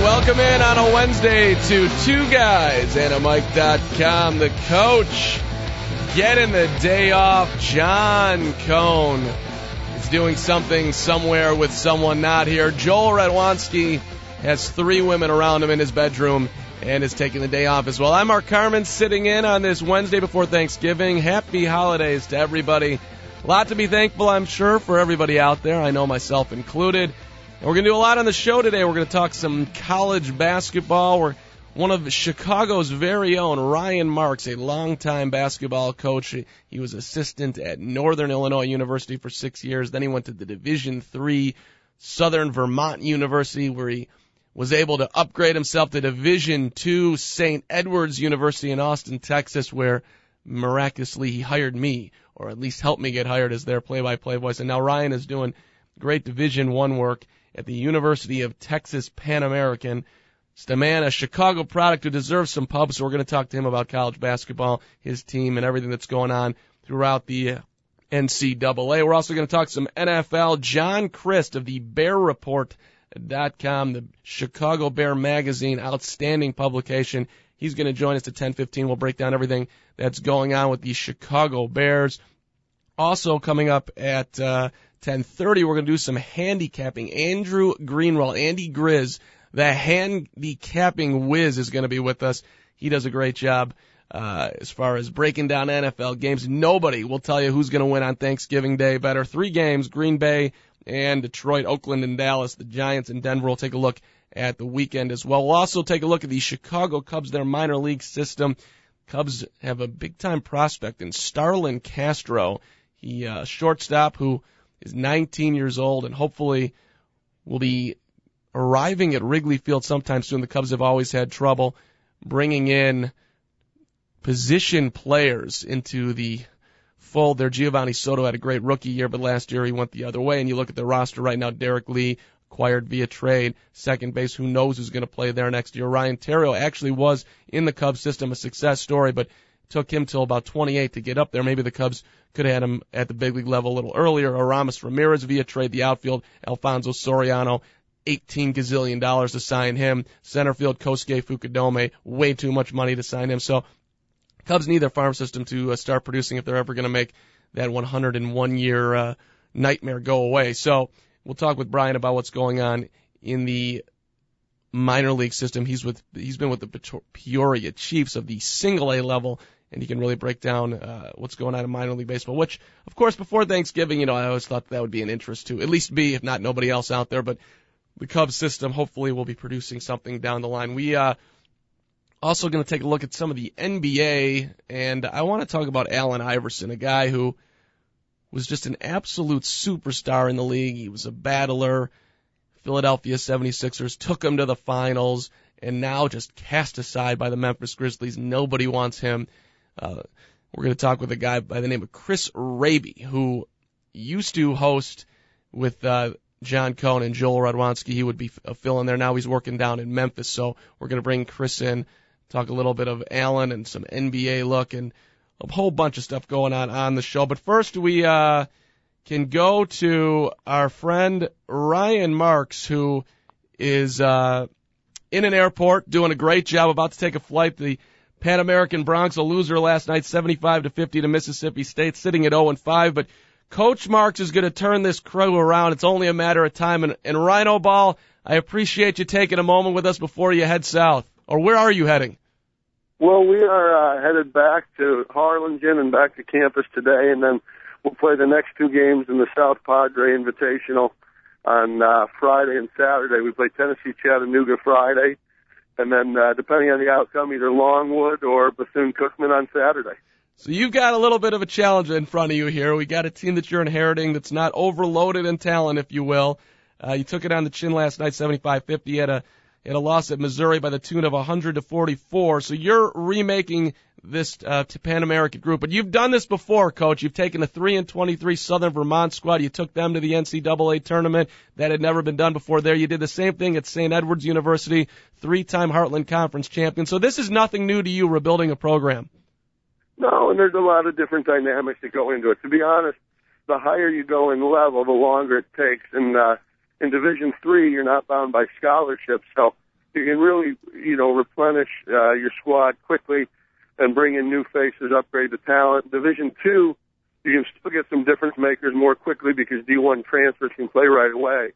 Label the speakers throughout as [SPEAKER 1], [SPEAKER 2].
[SPEAKER 1] Welcome in on a Wednesday to Two Guys and a Mic.com. The coach getting the day off. John Cohn is doing something somewhere with someone not here. Joel Radwanski has three women around him in his bedroom and is taking the day off as well. I'm Mark Carmen sitting in on this Wednesday before Thanksgiving. Happy holidays to everybody. A lot to be thankful, I'm sure, for everybody out there. I know myself included. And we're going to do a lot on the show today. We're going to talk some college basketball. We're one of Chicago's very own Ryan Marks, a longtime basketball coach. He was assistant at Northern Illinois University for six years. Then he went to the Division Three Southern Vermont University, where he was able to upgrade himself to Division Two St. Edward's University in Austin, Texas, where miraculously he hired me, or at least helped me get hired as their play-by-play voice. And now Ryan is doing great Division One work at the University of Texas Pan American. It's the man, a Chicago product who deserves some pub, so we're going to talk to him about college basketball, his team, and everything that's going on throughout the NCAA. We're also going to talk some NFL. John Crist of the Bear Report dot com, the Chicago Bear Magazine, outstanding publication. He's going to join us at 10:15. We'll break down everything that's going on with the Chicago Bears. Also coming up at uh, 10:30, we're going to do some handicapping. Andrew Greenwald, Andy Grizz, the handicapping whiz, is going to be with us. He does a great job uh, as far as breaking down NFL games. Nobody will tell you who's going to win on Thanksgiving Day better. Three games: Green Bay and Detroit, Oakland and Dallas. The Giants and Denver. will take a look at the weekend as well. We'll also take a look at the Chicago Cubs, their minor league system. Cubs have a big time prospect in Starlin Castro. He uh, shortstop who is 19 years old and hopefully will be arriving at Wrigley Field sometime soon. The Cubs have always had trouble bringing in position players into the fold there. Geovany Soto had a great rookie year, but last year he went the other way. And you look at the roster right now, Derrek Lee acquired via trade, second base, who knows who's going to play there next year. Ryan Theriot actually was in the Cubs system, a success story, but took him till about 28 to get up there. Maybe the Cubs could have had him at the big league level a little earlier. Aramis Ramirez via trade, the outfield, Alfonso Soriano, 18 gazillion dollars to sign him. Center field, Kosuke Fukudome, way too much money to sign him. So Cubs need their farm system to uh, start producing if they're ever going to make that 101 year uh, nightmare go away. So we'll talk with Brian about what's going on in the minor league system. He's with he's been with the Peoria Chiefs of the single A level and he can really break down uh, what's going on in minor league baseball. Which, of course, before Thanksgiving, you know, I always thought that would be an interest to at least be, if not nobody else out there. But the Cubs system hopefully will be producing something down the line. We uh, also going to take a look at some of the NBA, and I want to talk about Allen Iverson, a guy who was just an absolute superstar in the league. He was a battler. Philadelphia 76ers took him to the finals and now just cast aside by the Memphis Grizzlies. Nobody wants him. Uh, we're going to talk with a guy by the name of Chris Raby, who used to host with uh, John Cohn and Joel Radwanski. He would be a fill in there. Now he's working down in Memphis. So we're going to bring Chris in, talk a little bit of Allen and some NBA look and a whole bunch of stuff going on on the show. But first, we uh, can go to our friend Ryan Marks, who is uh, in an airport doing a great job, about to take a flight. The Pan American Broncs, a loser last night, 75 to 50 to Mississippi State, sitting at 0 and 5. But Coach Marks is going to turn this crew around. It's only a matter of time. And, and Rhino Ball, I appreciate you taking a moment with us before you head south. Or where are you heading?
[SPEAKER 2] Well, we are uh, headed back to Harlingen and back to campus today, and then we'll play the next two games in the South Padre Invitational on uh, Friday and Saturday. We play Tennessee Chattanooga Friday, and then uh, depending on the outcome, either Longwood or Bethune Cookman on Saturday.
[SPEAKER 1] So you've got a little bit of a challenge in front of you here. We got a team that you're inheriting that's not overloaded in talent, if you will. Uh, you took it on the chin last night, 75-50. You had a It a loss at Missouri by the tune of 100 to 44. So you're remaking this uh, Pan American group, but you've done this before, Coach. You've taken a three and 23 Southern Vermont squad. You took them to the NCAA tournament. That had never been done before there. You did the same thing at St. Edward's University, three-time Heartland Conference champion. So this is nothing new to you, rebuilding a program.
[SPEAKER 2] No, and there's a lot of different dynamics that go into it. To be honest, the higher you go in level, the longer it takes. And uh, in Division Three, you're not bound by scholarships, so you can really, you know, replenish uh, your squad quickly and bring in new faces, upgrade the talent. Division Two, you can still get some difference makers more quickly because D1 transfers can play right away.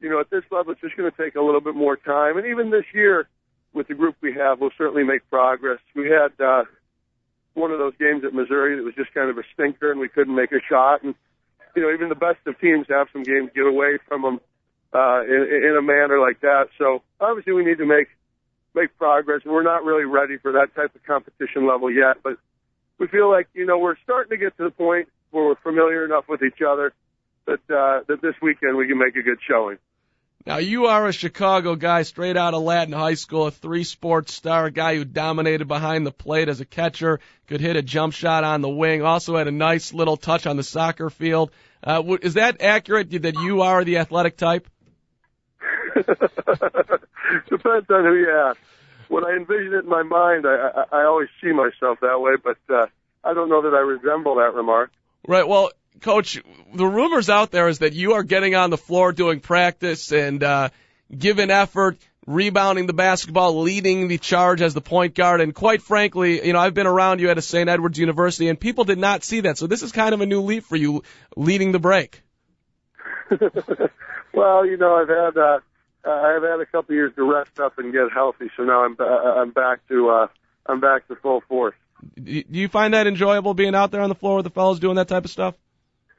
[SPEAKER 2] You know, at this level, it's just going to take a little bit more time. And even this year, with the group we have, we'll certainly make progress. We had uh, one of those games at Missouri that was just kind of a stinker, and we couldn't make a shot. And you know, even the best of teams have some games get away from them uh, in, in a manner like that. So obviously, we need to make make progress. We're not really ready for that type of competition level yet, but we feel like you know we're starting to get to the point where we're familiar enough with each other that uh, that this weekend we can make a good showing.
[SPEAKER 1] Now you are a Chicago guy straight out of Latin high school, a three sports star, a guy who dominated behind the plate as a catcher, could hit a jump shot on the wing, also had a nice little touch on the soccer field. Uh, is that accurate that you are the athletic type?
[SPEAKER 2] Depends on who you ask. When I envision it in my mind, I, I, I always see myself that way, but uh, I don't know that I resemble that remark.
[SPEAKER 1] Right. Well, Coach, the rumors out there is that you are getting on the floor doing practice and uh, giving effort, rebounding the basketball, leading the charge as the point guard. And quite frankly, you know, I've been around you at a St. Edward's University, and people did not see that. So this is kind of a new leap for you, leading the break.
[SPEAKER 2] well, you know, I've had uh, I've had a couple of years to rest up and get healthy, so now I'm I'm back to uh, I'm back to full force.
[SPEAKER 1] Do you find that enjoyable being out there on the floor with the fellows doing that type of stuff?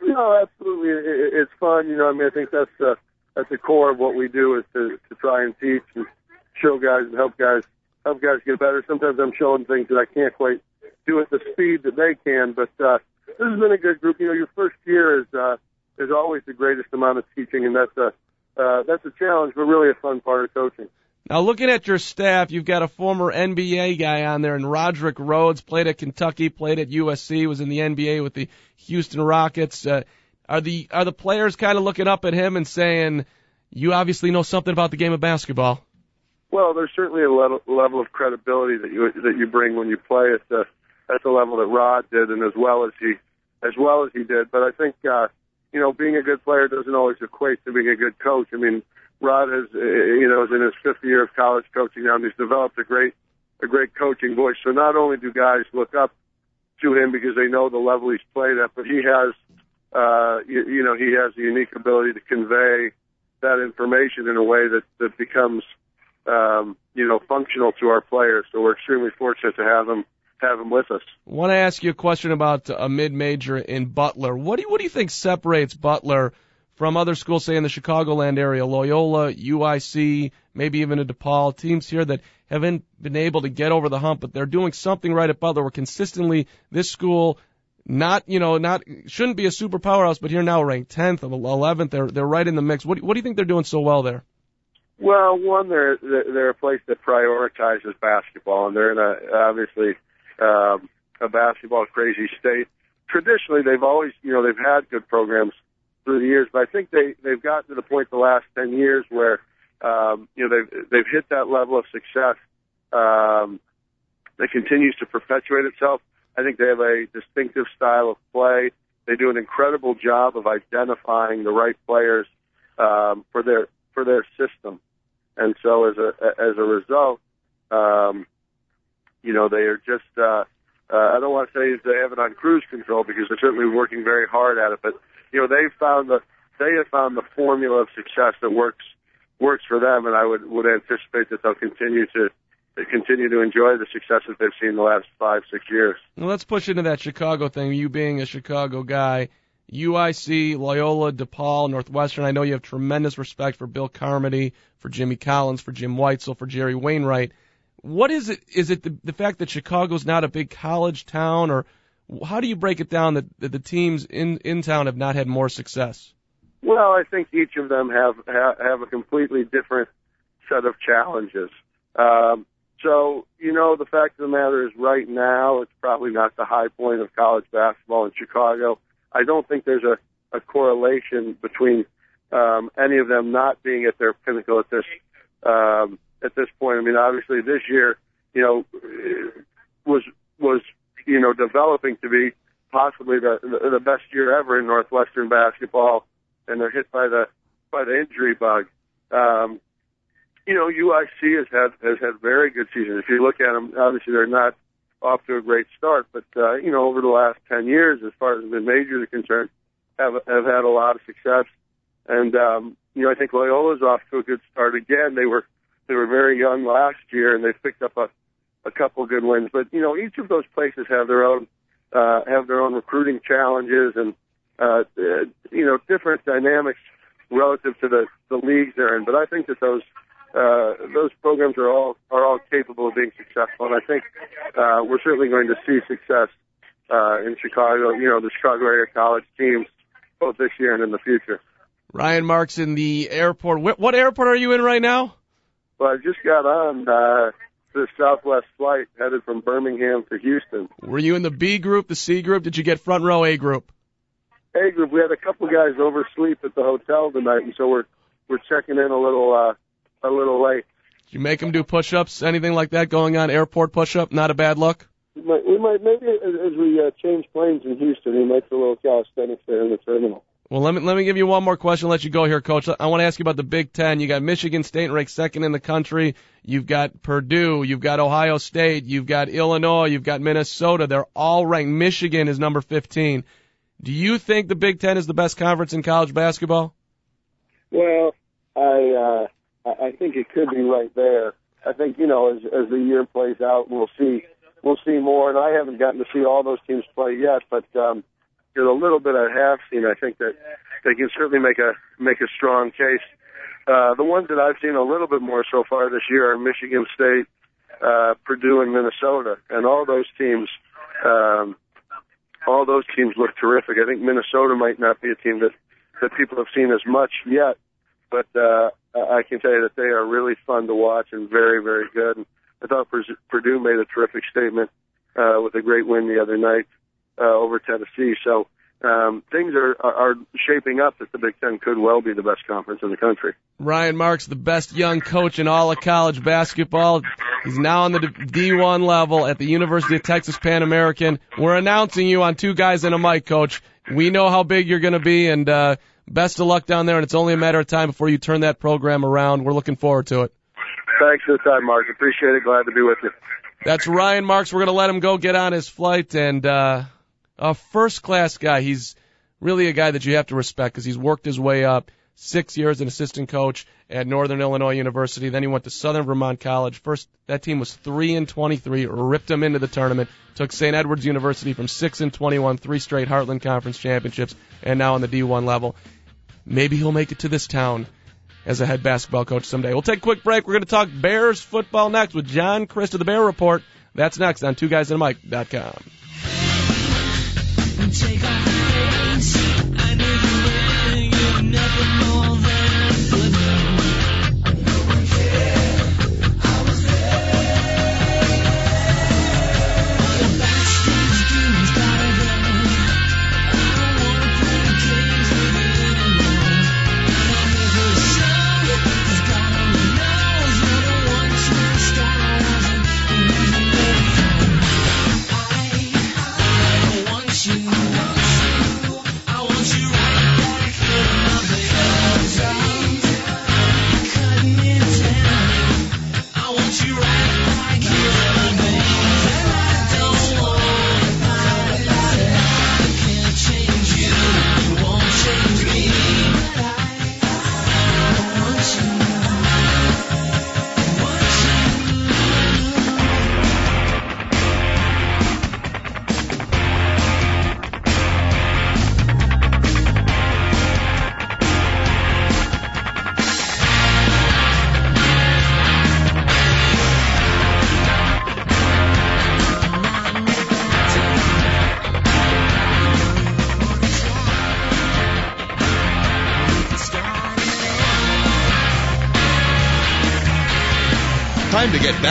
[SPEAKER 2] No, absolutely. It, it's fun. You know, I mean, I think that's uh, at the core of what we do is to to try and teach and show guys and help guys help guys get better. Sometimes I'm showing things that I can't quite do at the speed that they can, but uh, this has been a good group. You know, your first year is uh, is always the greatest amount of teaching, and that's a uh, that's a challenge, but really a fun part of coaching.
[SPEAKER 1] Now, looking at your staff, you've got a former NBA guy on there, and Rodrick Rhodes played at Kentucky, played at USC, was in the NBA with the Houston Rockets. Uh, are the are the players kind of looking up at him and saying, "You obviously know something about the game of basketball"?
[SPEAKER 2] Well, there's certainly a level, level of credibility that you that you bring when you play at the at the level that Rod did, and as well as he as well as he did. But I think uh, you know being a good player doesn't always equate to being a good coach. I mean, Rod has, uh, you know, is in his fifth year of college coaching now, and he's developed a great, a great coaching voice. So not only do guys look up to him because they know the level he's played at, but he has, uh, you, you know, he has the unique ability to convey that information in a way that that becomes, um, you know, functional to our players. So we're extremely fortunate to have him have him with us.
[SPEAKER 1] I want to ask you a question about a mid-major in Butler. What do you, what do you think separates Butler? from other schools, say in the Chicagoland area, Loyola, UIC, maybe even a DePaul, teams here that haven't been able to get over the hump, but they're doing something right at Butler. Where consistently this school, not you know, not shouldn't be a super powerhouse, but here now ranked 10th, 11th. They're they're right in the mix. What what do you think they're doing so well there?
[SPEAKER 2] Well, one, they're they're a place that prioritizes basketball, and they're in a obviously um, a basketball crazy state. Traditionally, they've always you know they've had good programs through the years. But I think they they've gotten to the point the last ten years where um, you know they've they've hit that level of success um, that continues to perpetuate itself. I think they have a distinctive style of play. They do an incredible job of identifying the right players um, for their for their system, and so as a as a result, um, you know they are just. Uh, uh, I don't want to say they have it on cruise control because they're certainly working very hard at it, but you know they've found the they have found the formula of success that works works for them, and I would would anticipate that they'll continue to continue to enjoy the success that they've seen the last five six years.
[SPEAKER 1] Well, let's push into that Chicago thing. You being a Chicago guy. UIC, Loyola, DePaul, Northwestern. I know you have tremendous respect for Bill Carmody, for Jimmy Collins, for Jim Whitesell, for Jerry Wainwright. What is it? Is it the, the fact that Chicago's not a big college town, or how do you break it down that, that the teams in in town have not had more success?
[SPEAKER 2] Well, I think each of them have have, have a completely different set of challenges. Um, so, you know, the fact of the matter is right now it's probably not the high point of college basketball in Chicago. I don't think there's a, a correlation between um, any of them not being at their pinnacle at this um, at this point. I mean, obviously this year, you know, was was you know developing to be possibly the the best year ever in Northwestern basketball, and they're hit by the by the injury bug. Um, you know, UIC has had has had very good seasons. If you look at them, obviously they're not off to a great start, but uh, you know, over the last ten years, as far as the majors are concerned, have have had a lot of success. And um, you know, I think Loyola's off to a good start again. They were they were very young last year, and they picked up a a couple good wins. But you know, each of those places have their own uh, have their own recruiting challenges and uh, uh, you know different dynamics relative to the the leagues they're in. But I think that those uh, those programs are all are all capable of being successful, and I think uh, we're certainly going to see success uh, in Chicago. You know, the Chicago area college teams both this year and in the future.
[SPEAKER 1] Ryan Marks in the airport. What airport are you in right now?
[SPEAKER 2] Well, I just got on uh, the Southwest flight headed from Birmingham to Houston.
[SPEAKER 1] Were you in the B group, the C group? Did you get front row A group?
[SPEAKER 2] A group. We had a couple guys oversleep at the hotel tonight, and so we're we're checking in a little uh, a little late.
[SPEAKER 1] Did you make them do push-ups, anything like that going on? Airport push-up, not a bad look.
[SPEAKER 2] We might, we might maybe as, as we uh, change planes in Houston, we might do a little calisthenics there in the terminal.
[SPEAKER 1] Well, let me let me give you one more question. Let you go here, Coach. I want to ask you about the Big Ten. You got Michigan State ranked second in the country. You've got Purdue. You've got Ohio State. You've got Illinois. You've got Minnesota. They're all ranked. Michigan is number 15. Do you think the Big Ten is the best conference in college basketball?
[SPEAKER 2] Well, I uh, I think it could be right there. I think you know as as the year plays out, we'll see we'll see more. And I haven't gotten to see all those teams play yet, but um, know, a little bit I have seen, I think that they can certainly make a make a strong case. Uh, the ones that I've seen a little bit more so far this year are Michigan State, uh, Purdue, and Minnesota, and all those teams. Um, all those teams look terrific. I think Minnesota might not be a team that that people have seen as much yet, but uh, I can tell you that they are really fun to watch and very, very good. And I thought Purdue made a terrific statement uh, with a great win the other night uh, over Tennessee. So um, things are, are shaping up that the Big Ten could well be the best conference in the country.
[SPEAKER 1] Ryan Marks, the best young coach in all of college basketball. He's now on the D1 level at the University of Texas Pan American. We're announcing you on two guys and a mic, coach. We know how big you're going to be, and uh, best of luck down there. And it's only a matter of time before you turn that program around. We're looking forward to it.
[SPEAKER 2] Thanks for the time, Mark. Appreciate it. Glad to be with you.
[SPEAKER 1] That's Ryan Marks. We're going to let him go get on his flight and. uh a first class guy. He's really a guy that you have to respect because he's worked his way up. Six years an assistant coach at Northern Illinois University. Then he went to Southern Vermont College. First, that team was three and 23, ripped him into the tournament. Took St. Edward's University from six and 21, three straight Heartland Conference championships, and now on the D1 level. Maybe he'll make it to this town as a head basketball coach someday. We'll take a quick break. We're going to talk Bears football next with John Crist of the Bear Report. That's next on Two Guys TwoGuysAndAMic.com take off the face.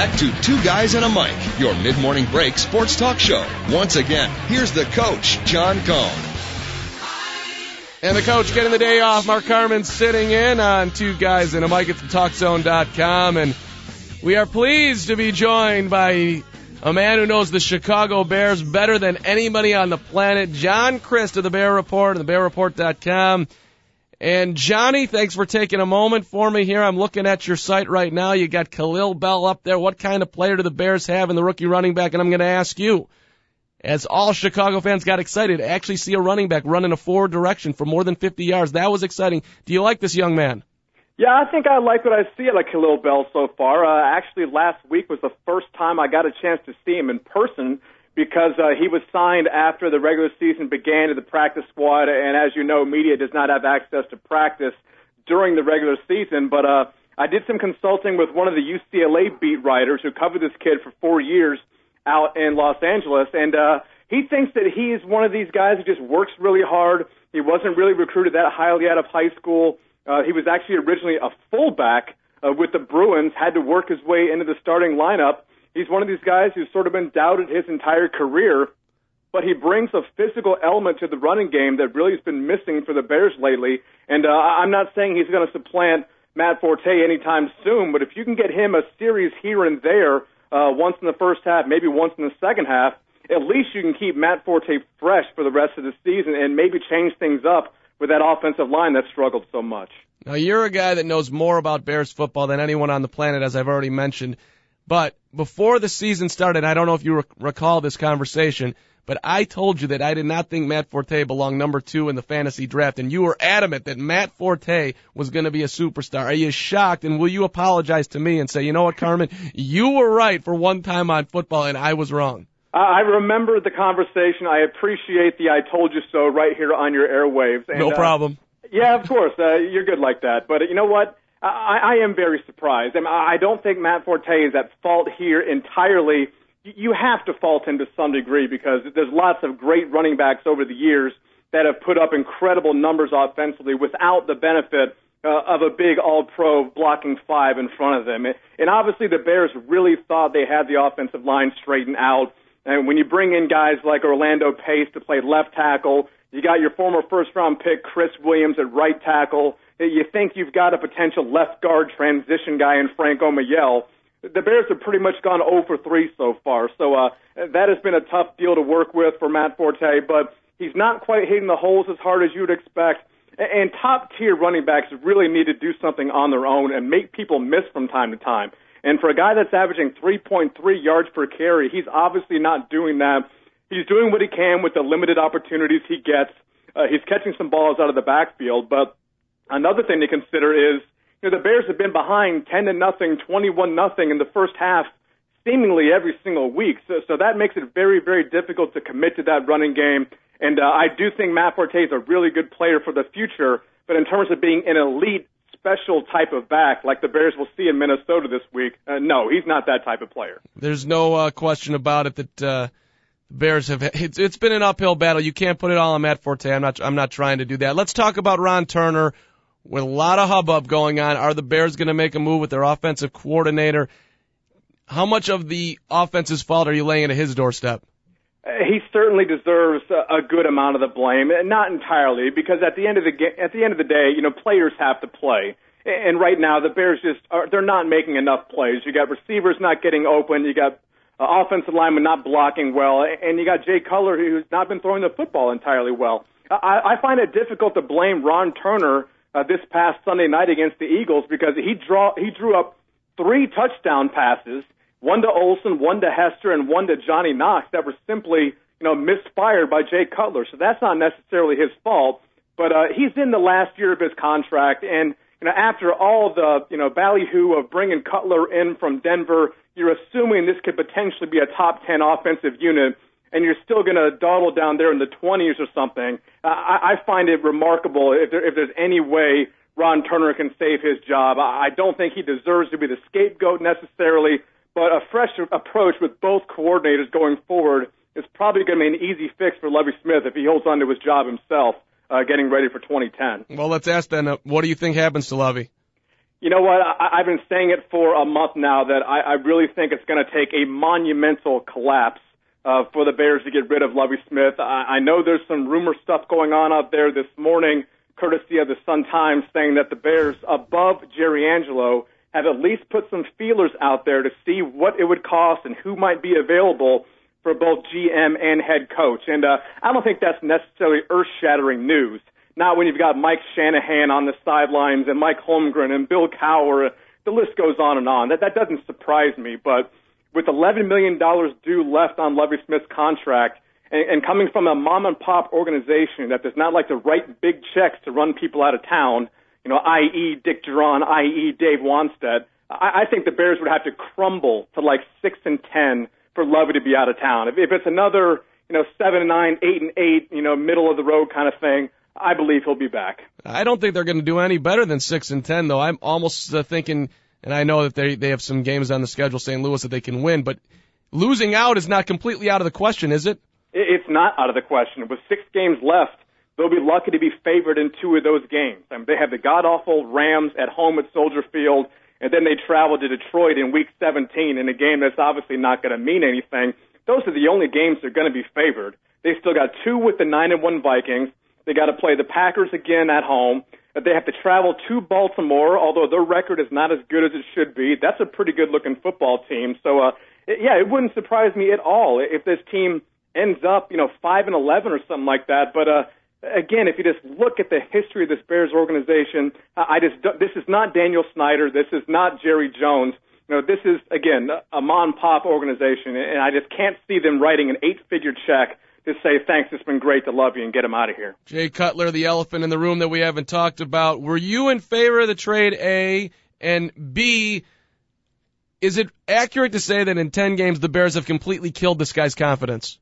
[SPEAKER 3] Back to Two Guys and a Mic, your mid morning break sports talk show. Once again, here's the coach, John Cohn.
[SPEAKER 1] And the coach getting the day off. Mark Carmen sitting in on Two Guys and a Mic at the TalkZone.com. And we are pleased to be joined by a man who knows the Chicago Bears better than anybody on the planet, John Crist of the Bear Report and thebearreport.com. And Johnny, thanks for taking a moment for me here. I'm looking at your site right now. You got Kahlil Bell up there. What kind of player do the Bears have in the rookie running back? And I'm going to ask you, as all Chicago fans got excited to actually see a running back run in a forward direction for more than 50 yards. That was exciting. Do you like this young man?
[SPEAKER 4] Yeah, I think I like what I see at like Kahlil Bell so far. Uh, actually, last week was the first time I got a chance to see him in person because uh, he was signed after the regular season began to the practice squad, and as you know, media does not have access to practice during the regular season. But uh, I did some consulting with one of the UCLA beat writers who covered this kid for four years out in Los Angeles, and uh, he thinks that he is one of these guys who just works really hard. He wasn't really recruited that highly out of high school. Uh, he was actually originally a fullback uh, with the Bruins, had to work his way into the starting lineup He's one of these guys who's sort of been doubted his entire career, but he brings a physical element to the running game that really has been missing for the Bears lately. And uh, I'm not saying he's going to supplant Matt Forte anytime soon, but if you can get him a series here and there, uh, once in the first half, maybe once in the second half, at least you can keep Matt Forte fresh for the rest of the season and maybe change things up with that offensive line that struggled so much.
[SPEAKER 1] Now, you're a guy that knows more about Bears football than anyone on the planet, as I've already mentioned. But before the season started, I don't know if you rec- recall this conversation, but I told you that I did not think Matt Forte belonged number two in the fantasy draft, and you were adamant that Matt Forte was going to be a superstar. Are you shocked? And will you apologize to me and say, you know what, Carmen, you were right for one time on football, and I was wrong?
[SPEAKER 4] I remember the conversation. I appreciate the "I told you so" right here on your airwaves.
[SPEAKER 1] And, no uh, problem.
[SPEAKER 4] Uh, yeah, of course. Uh, you're good like that. But you know what? I, I am very surprised. I, mean, I don't think Matt Forte is at fault here entirely. You have to fault him to some degree because there's lots of great running backs over the years that have put up incredible numbers offensively without the benefit uh, of a big all-pro blocking five in front of them. And obviously the Bears really thought they had the offensive line straightened out. And when you bring in guys like Orlando Pace to play left tackle, you got your former first-round pick Chris Williams at right tackle you think you've got a potential left guard transition guy in Frank Omiyale. The Bears have pretty much gone 0 for 3 so far, so uh, that has been a tough deal to work with for Matt Forte, but he's not quite hitting the holes as hard as you'd expect. And top tier running backs really need to do something on their own and make people miss from time to time. And for a guy that's averaging 3.3 yards per carry, he's obviously not doing that. He's doing what he can with the limited opportunities he gets. Uh, he's catching some balls out of the backfield, but Another thing to consider is, you know, the Bears have been behind 10 to nothing, 21 nothing in the first half seemingly every single week. So, so that makes it very, very difficult to commit to that running game. And uh, I do think Matt Forte is a really good player for the future, but in terms of being an elite special type of back like the Bears will see in Minnesota this week, uh, no, he's not that type of player.
[SPEAKER 1] There's no uh, question about it that uh, Bears have it's it's been an uphill battle. You can't put it all on Matt Forte. I'm not I'm not trying to do that. Let's talk about Ron Turner with a lot of hubbub going on. Are the Bears going to make a move with their offensive coordinator? How much of the offense's fault are you laying at his doorstep?
[SPEAKER 4] He certainly deserves a good amount of the blame, and not entirely, because at the end of the at the end of the day, you know, players have to play. And right now, the Bears just are they're not making enough plays. You got receivers not getting open, you got uh, offensive linemen not blocking well, and you got Jay Cutler who's not been throwing the football entirely well. I, I find it difficult to blame Ron Turner uh, this past Sunday night against the Eagles because he draw he drew up three touchdown passes, one to Olsen, one to Hester, and one to Johnny Knox that were simply you know misfired by Jay Cutler. So that's not necessarily his fault, but uh, he's in the last year of his contract, and you know after all the you know ballyhoo of bringing Cutler in from Denver, you're assuming this could potentially be a top ten offensive unit and you're still going to dawdle down there in the 20s or something. I, I find it remarkable if, there, if there's any way Ron Turner can save his job. I, I don't think he deserves to be the scapegoat necessarily, but a fresh approach with both coordinators going forward is probably going to be an easy fix for Lovie Smith if he holds on to his job himself, uh, getting ready for 2010.
[SPEAKER 1] Well, let's ask then, uh, what do you think happens to Lovie?
[SPEAKER 4] You know what? I, I've been saying it for a month now that I, I really think it's going to take a monumental collapse uh, for the Bears to get rid of Lovie Smith. I, I know there's some rumor stuff going on out there this morning, courtesy of the Sun Times, saying that the Bears, above Jerry Angelo, have at least put some feelers out there to see what it would cost and who might be available for both GM and head coach. And uh, I don't think that's necessarily earth-shattering news. Not when you've got Mike Shanahan on the sidelines and Mike Holmgren and Bill Cowher. The list goes on and on. That that doesn't surprise me. But with $11 million due left on Lovie Smith's contract, and, coming from a mom and pop organization that does not like to write big checks to run people out of town, you know, i.e. Dick Jauron, i.e. Dave Wannstedt, I, I think the Bears would have to crumble to like six and ten for Lovie to be out of town. If, if it's another, you know, seven and nine, eight and eight, you know, middle of the road kind of thing, I believe he'll be back.
[SPEAKER 1] I don't think they're going to do any better than six and ten, though. I'm almost uh, thinking, and I know that they they have some games on the schedule, St. Louis, that they can win, but losing out is not completely out of the question, is it?
[SPEAKER 4] It's not out of the question. With six games left, they'll be lucky to be favored in two of those games. I mean, they have the god awful Rams at home at Soldier Field, and then they travel to Detroit in Week 17 in a game that's obviously not going to mean anything. Those are the only games they're going to be favored. They still got two with the nine and one Vikings. They got to play the Packers again at home. They have to travel to Baltimore, although their record is not as good as it should be. That's a pretty good looking football team. So, uh, yeah, it wouldn't surprise me at all if this team ends up, you know, five and eleven or something like that. But uh, again, if you just look at the history of this Bears organization, I just this is not Daniel Snyder. This is not Jerry Jones. You know, this is again a mom pop organization, and I just can't see them writing an eight-figure check to say thanks. It's been great to love you and get him out of here.
[SPEAKER 1] Jay Cutler, the elephant in the room that we haven't talked about. Were you in favor of the trade? A and B. Is it accurate to say that in 10 games the Bears have completely killed this guy's confidence?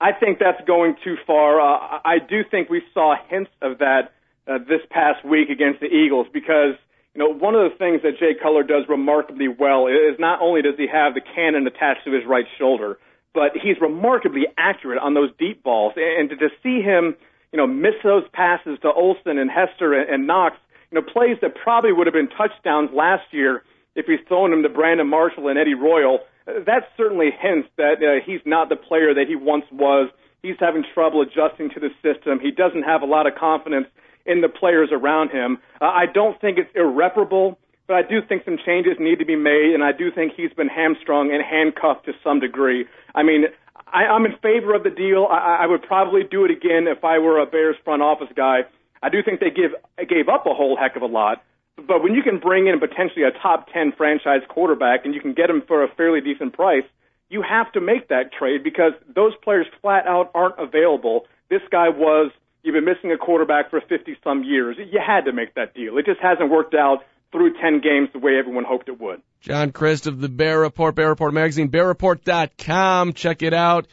[SPEAKER 4] I think that's going too far. Uh, I do think we saw hints of that uh, this past week against the Eagles because you know one of the things that Jay Cutler does remarkably well is not only does he have the cannon attached to his right shoulder, but he's remarkably accurate on those deep balls. And to, see him, you know, miss those passes to Olsen and Hester and, and Knox, you know, plays that probably would have been touchdowns last year if he's thrown them to Brandon Marshall and Eddie Royal. That certainly hints that uh, he's not the player that he once was. He's having trouble adjusting to the system. He doesn't have a lot of confidence in the players around him. Uh, I don't think it's irreparable but I do think some changes need to be made, and I do think he's been hamstrung and handcuffed to some degree. I mean, I, I'm in favor of the deal. I, I would probably do it again if I were a Bears front office guy. I do think they give gave up a whole heck of a lot, but when you can bring in potentially a top ten franchise quarterback and you can get him for a fairly decent price, you have to make that trade because those players flat out aren't available. This guy was. You've been missing a quarterback for 50 some years. You had to make that deal. It just hasn't worked out through 10 games the way everyone hoped it would.
[SPEAKER 1] John Crist of the Bear Report, Bear Report Magazine, bearreport.com. Check it out.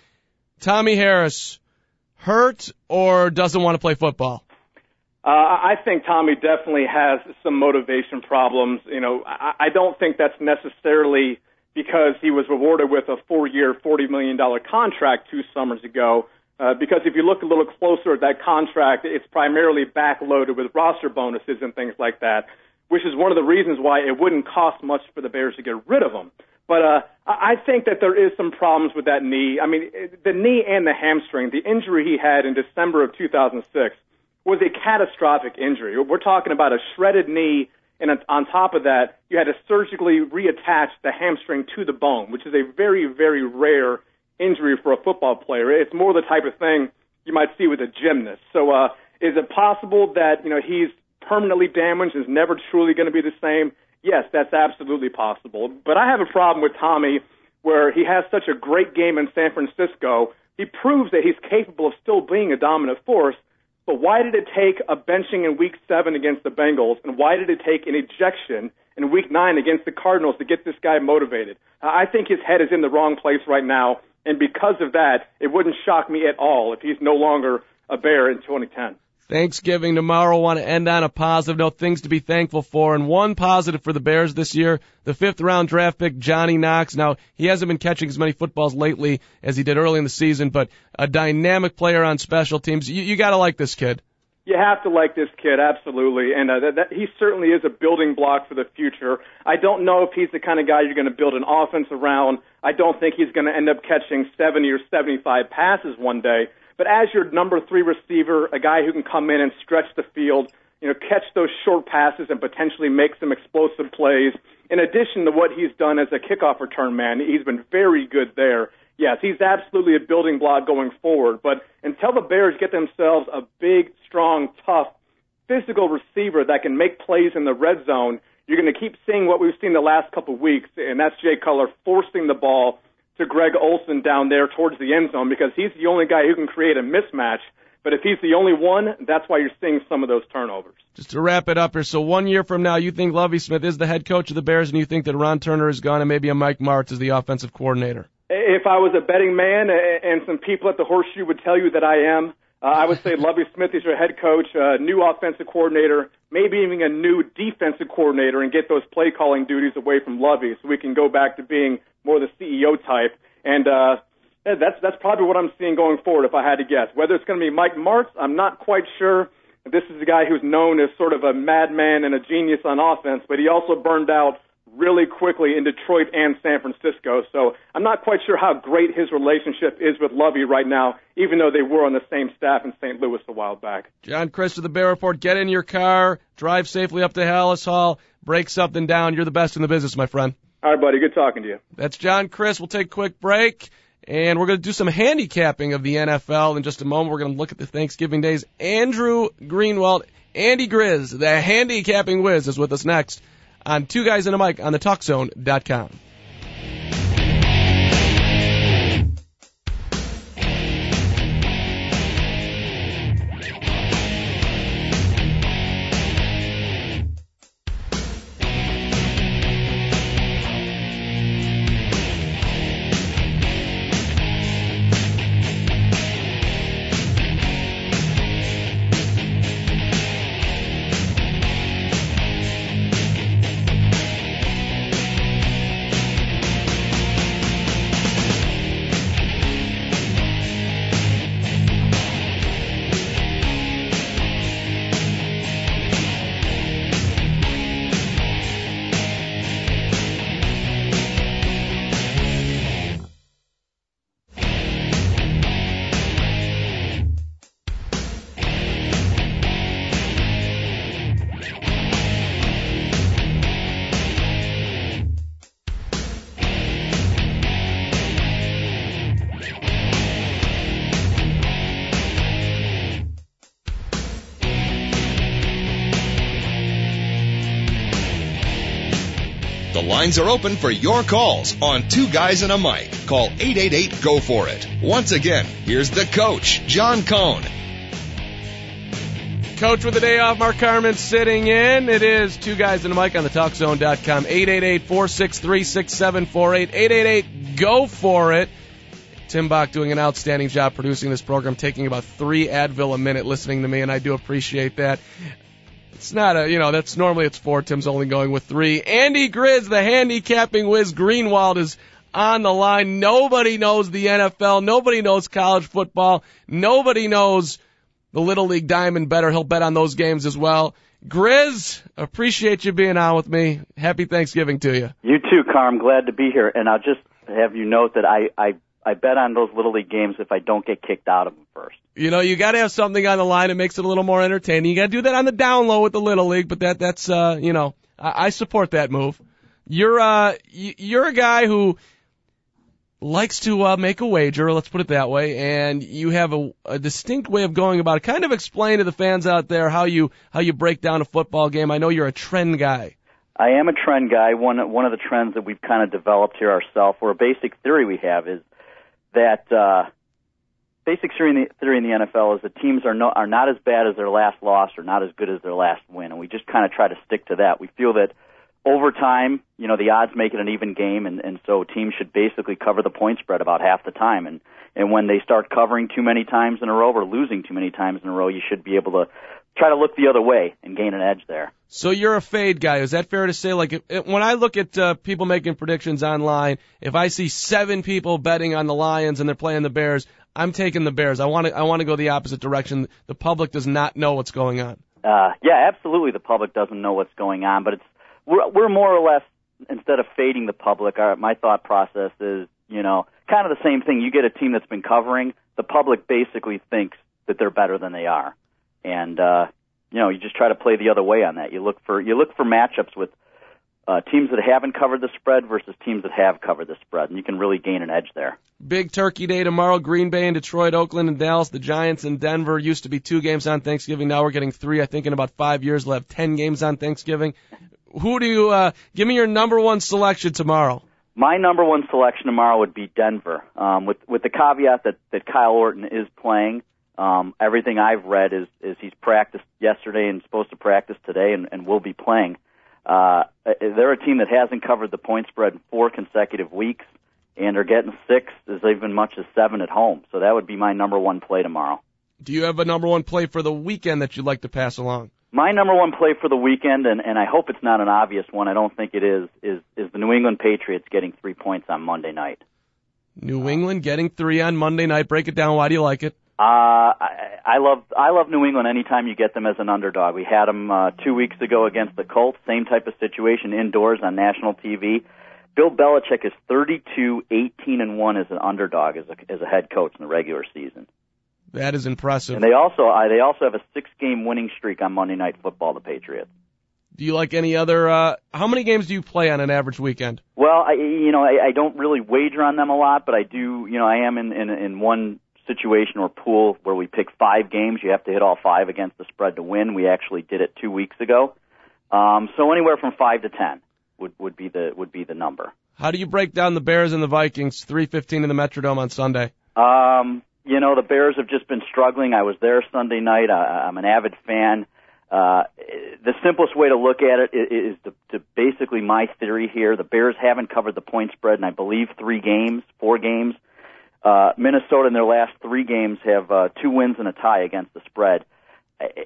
[SPEAKER 1] Tommie Harris, hurt or doesn't want to play football?
[SPEAKER 4] Uh, I think Tommie definitely has some motivation problems. You know, I, I don't think that's necessarily because he was rewarded with a four-year, $40 million contract two summers ago. Uh, because if you look a little closer at that contract, it's primarily backloaded with roster bonuses and things like that which is one of the reasons why it wouldn't cost much for the Bears to get rid of him. But uh, I think that there is some problems with that knee. I mean, the knee and the hamstring, the injury he had in December of 2006 was a catastrophic injury. We're talking about a shredded knee, and on top of that, you had to surgically reattach the hamstring to the bone, which is a very, very rare injury for a football player. It's more the type of thing you might see with a gymnast. So, uh, is it possible that you know he's permanently damaged, is never truly going to be the same, yes, that's absolutely possible. But I have a problem with Tommie where he has such a great game in San Francisco. He proves that he's capable of still being a dominant force. But why did it take a benching in week seven against the Bengals, and why did it take an ejection in week nine against the Cardinals to get this guy motivated? I think his head is in the wrong place right now, and because of that, it wouldn't shock me at all if he's no longer a Bear in 2010.
[SPEAKER 1] Thanksgiving tomorrow. Want to end on a positive note. Things to be thankful for. And one positive for the Bears this year, the fifth round draft pick, Johnny Knox. Now, he hasn't been catching as many footballs lately as he did early in the season, but a dynamic player on special teams. You, you gotta like this kid.
[SPEAKER 4] You have to like this kid, absolutely, and uh, that, that he certainly is a building block for the future. I don't know if he's the kind of guy you're going to build an offense around. I don't think he's going to end up catching 70 or 75 passes one day. But as your number three receiver, a guy who can come in and stretch the field, you know, catch those short passes and potentially make some explosive plays. In addition to what he's done as a kickoff return man, he's been very good there. Yes, he's absolutely a building block going forward. But until the Bears get themselves a big, strong, tough, physical receiver that can make plays in the red zone, you're going to keep seeing what we've seen the last couple of weeks, and that's Jay Cutler forcing the ball to Greg Olsen down there towards the end zone because he's the only guy who can create a mismatch but if he's the only one, that's why you're seeing some of those turnovers.
[SPEAKER 1] Just to wrap it up here, so one year from now, you think Lovie Smith is the head coach of the Bears, and you think that Ron Turner is gone, and maybe a Mike Martz is the offensive coordinator.
[SPEAKER 4] If I was a betting man, and some people at the Horseshoe would tell you that I am, uh, I would say Lovie Smith is your head coach, uh, new offensive coordinator, maybe even a new defensive coordinator, and get those play calling duties away from Lovie, so we can go back to being more the CEO type. And uh, that's that's probably what I'm seeing going forward. If I had to guess, whether it's going to be Mike Martz, I'm not quite sure. This is a guy who's known as sort of a madman and a genius on offense, but he also burned out really quickly in Detroit and San Francisco. So I'm not quite sure how great his relationship is with Lovie right now, even though they were on the same staff in St. Louis a while back.
[SPEAKER 1] John Crist of the Bear Report, get in your car, drive safely up to Halas Hall, break something down. You're the best in the business, my friend.
[SPEAKER 4] All right, buddy. Good talking to you.
[SPEAKER 1] That's John Crist. We'll take a quick break. And we're going to do some handicapping of the NFL in just a moment. We're going to look at the Thanksgiving days. Andrew Greenwald, Andy Grizz, the handicapping whiz, is with us next on Two Guys in a Mic on the TalkZone.com.
[SPEAKER 3] lines are open for your calls on Two Guys and a Mic. Call 888 Go For It. Once again, here's the coach, John Cohn.
[SPEAKER 1] Coach with the day off, Mark Carmen sitting in. It is Two Guys and a Mic on the TalkZone.com. 888-463-6748. 888 Go For It. Tim Bach doing an outstanding job producing this program, taking about three Advil a minute listening to me, and I do appreciate that. It's not a, you know, that's normally it's four. Tim's only going with three. Andy Grizz, the handicapping whiz Greenwald is on the line. Nobody knows the NFL. Nobody knows college football. Nobody knows the Little League Diamond better. He'll bet on those games as well. Grizz, appreciate you being on with me. Happy Thanksgiving to you.
[SPEAKER 5] You too, Carm. Glad to be here. And I'll just have you note that I, I I bet on those little league games if I don't get kicked out of them first.
[SPEAKER 1] You know, you got to have something on the line that makes it a little more entertaining. You got to do that on the down low with the little league, but that that's uh, you know, I, I support that move. You're uh, you're a guy who likes to uh, make a wager, let's put it that way, and you have a, a distinct way of going about it. Kind of explain to the fans out there how you how you break down a football game. I know you're a trend guy.
[SPEAKER 5] I am a trend guy. One one of the trends that we've kind of developed here ourselves, or a basic theory we have, is that uh, basic theory in, the, theory in the NFL is that teams are, no, are not as bad as their last loss or not as good as their last win, and we just kind of try to stick to that. We feel that over time, you know, the odds make it an even game, and, and so teams should basically cover the point spread about half the time. And and when they start covering too many times in a row or losing too many times in a row, you should be able to try to look the other way and gain an edge there.
[SPEAKER 1] So you're a fade guy. Is that fair to say? Like, if, when I look at uh, people making predictions online, if I see seven people betting on the Lions and they're playing the Bears, I'm taking the Bears. I want to I want to go the opposite direction. The public does not know what's going on.
[SPEAKER 5] Uh, yeah, absolutely. The public doesn't know what's going on, but it's we're, we're more or less instead of fading the public. Our, my thought process is, you know, kind of the same thing. You get a team that's been covering. The public basically thinks that they're better than they are, and uh, you know, you just try to play the other way on that. You look for you look for matchups with uh, teams that haven't covered the spread versus teams that have covered the spread, and you can really gain an edge there.
[SPEAKER 1] Big Turkey Day tomorrow. Green Bay and Detroit, Oakland and Dallas. The Giants and Denver used to be two games on Thanksgiving. Now we're getting three. I think in about five years we'll have ten games on Thanksgiving. Who do you uh, give me your number one selection tomorrow?
[SPEAKER 5] My number one selection tomorrow would be Denver, um, with with the caveat that that Kyle Orton is playing. Um, everything I've read is is he's practiced yesterday and supposed to practice today and, and will be playing. Uh, they're a team that hasn't covered the point spread in four consecutive weeks, and are getting six as even much as seven at home. So that would be my number one play tomorrow.
[SPEAKER 1] Do you have a number one play for the weekend that you'd like to pass along?
[SPEAKER 5] My number one play for the weekend, and, and I hope it's not an obvious one. I don't think it is. Is is the New England Patriots getting three points on Monday night?
[SPEAKER 1] New England getting three on Monday night. Break it down. Why do you like it?
[SPEAKER 5] Uh, I, I love I love New England anytime you get them as an underdog. We had them uh, two weeks ago against the Colts, same type of situation indoors on national TV. Bill Belichick is 32, 18 and one as an underdog as a as a head coach in the regular season.
[SPEAKER 1] That is impressive.
[SPEAKER 5] And they also uh, they also have a six game winning streak on Monday Night Football. The Patriots.
[SPEAKER 1] Do you like any other? Uh, how many games do you play on an average weekend?
[SPEAKER 5] Well, I you know I, I don't really wager on them a lot, but I do you know I am in in, in one situation or pool where we pick five games. You have to hit all five against the spread to win. We actually did it two weeks ago. Um, so anywhere from five to ten would would be the would be the number.
[SPEAKER 1] How do you break down the Bears and the Vikings? Three fifteen in the Metrodome on Sunday.
[SPEAKER 5] Um, you know the Bears have just been struggling. I was there Sunday night. I, I'm an avid fan. Uh, the simplest way to look at it is to, to basically my theory here. The Bears haven't covered the point spread in I believe three games, four games. Uh, Minnesota in their last three games have uh, two wins and a tie against the spread.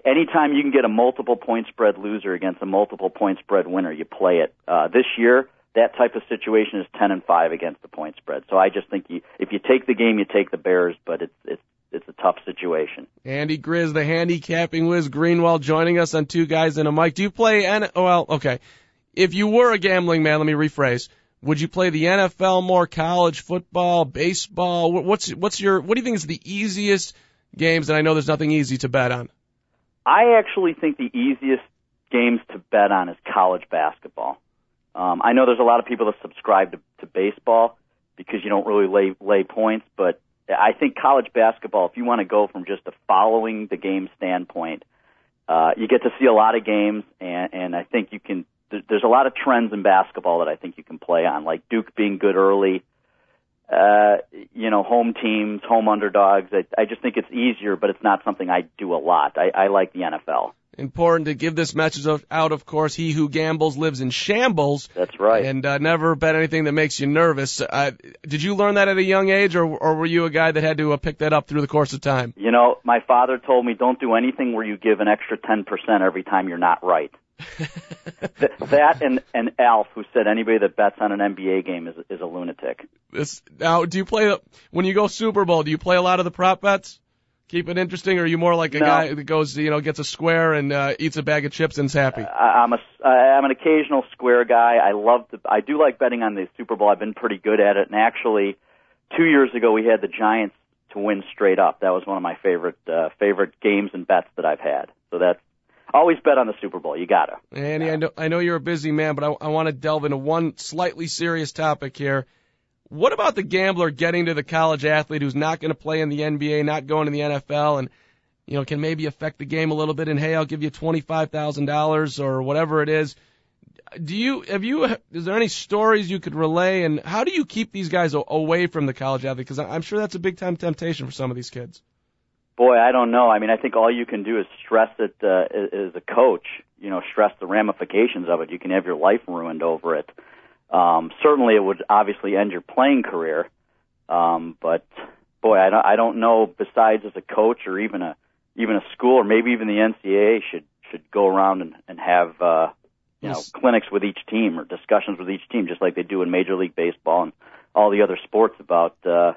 [SPEAKER 5] Anytime you can get a multiple point spread loser against a multiple point spread winner, you play it. Uh, this year, that type of situation is 10 and 5 against the point spread. So I just think you, if you take the game, you take the Bears, but it's, it's, it's a tough situation.
[SPEAKER 1] Andy Grizz, the handicapping whiz Greenwell, joining us on Two Guys and a Mic. Do you play N? Well, okay. If you were a gambling man, let me rephrase. Would you play the NFL more, college football, baseball? What's what's your what do you think is the easiest games? And I know there's nothing easy to bet on.
[SPEAKER 5] I actually think the easiest games to bet on is college basketball. Um, I know there's a lot of people that subscribe to, to baseball because you don't really lay lay points, but I think college basketball, if you want to go from just a following the game standpoint, uh, you get to see a lot of games, and, and I think you can there's a lot of trends in basketball that I think you can play on, like Duke being good early. Uh, you know, home teams, home underdogs. I, I just think it's easier, but it's not something I do a lot. I, I like the NFL.
[SPEAKER 1] Important to give this message out, of course. He who gambles lives in shambles.
[SPEAKER 5] That's right.
[SPEAKER 1] And uh, never bet anything that makes you nervous. Uh, did you learn that at a young age, or, or were you a guy that had to uh, pick that up through the course of time?
[SPEAKER 5] You know, my father told me don't do anything where you give an extra 10% every time you're not right. That and and Alf, who said anybody that bets on an NBA game is is a lunatic.
[SPEAKER 1] This now, do you play when you go Super Bowl? Do you play a lot of the prop bets? Keep it interesting, or are you more like a
[SPEAKER 5] no.
[SPEAKER 1] guy that goes, you know, gets a square and uh, eats a bag of chips and's happy? Uh,
[SPEAKER 5] I'm a I'm an occasional square guy. I love to. I do like betting on the Super Bowl. I've been pretty good at it, and actually, two years ago we had the Giants to win straight up. That was one of my favorite uh, favorite games and bets that I've had. So that's always bet on the Super Bowl. You gotta.
[SPEAKER 1] Andy, I know I know you're a busy man, but I, I want to delve into one slightly serious topic here. What about the gambler getting to the college athlete who's not going to play in the NBA, not going to the NFL, and you know can maybe affect the game a little bit? And hey, I'll give you twenty five thousand dollars or whatever it is. Do you have you is there any stories you could relay, and how do you keep these guys away from the college athlete? Because I'm sure that's a big time temptation for some of these kids.
[SPEAKER 5] Boy, I don't know. I mean, I think all you can do is stress it uh, as a coach. You know, stress the ramifications of it. You can have your life ruined over it. Um, certainly, it would obviously end your playing career. Um, but boy, I don't, I don't know. Besides, as a coach or even a even a school or maybe even the NCAA should should go around and, and have uh, you know clinics with each team or discussions with each team, just like they do in Major League Baseball and all the other sports about uh,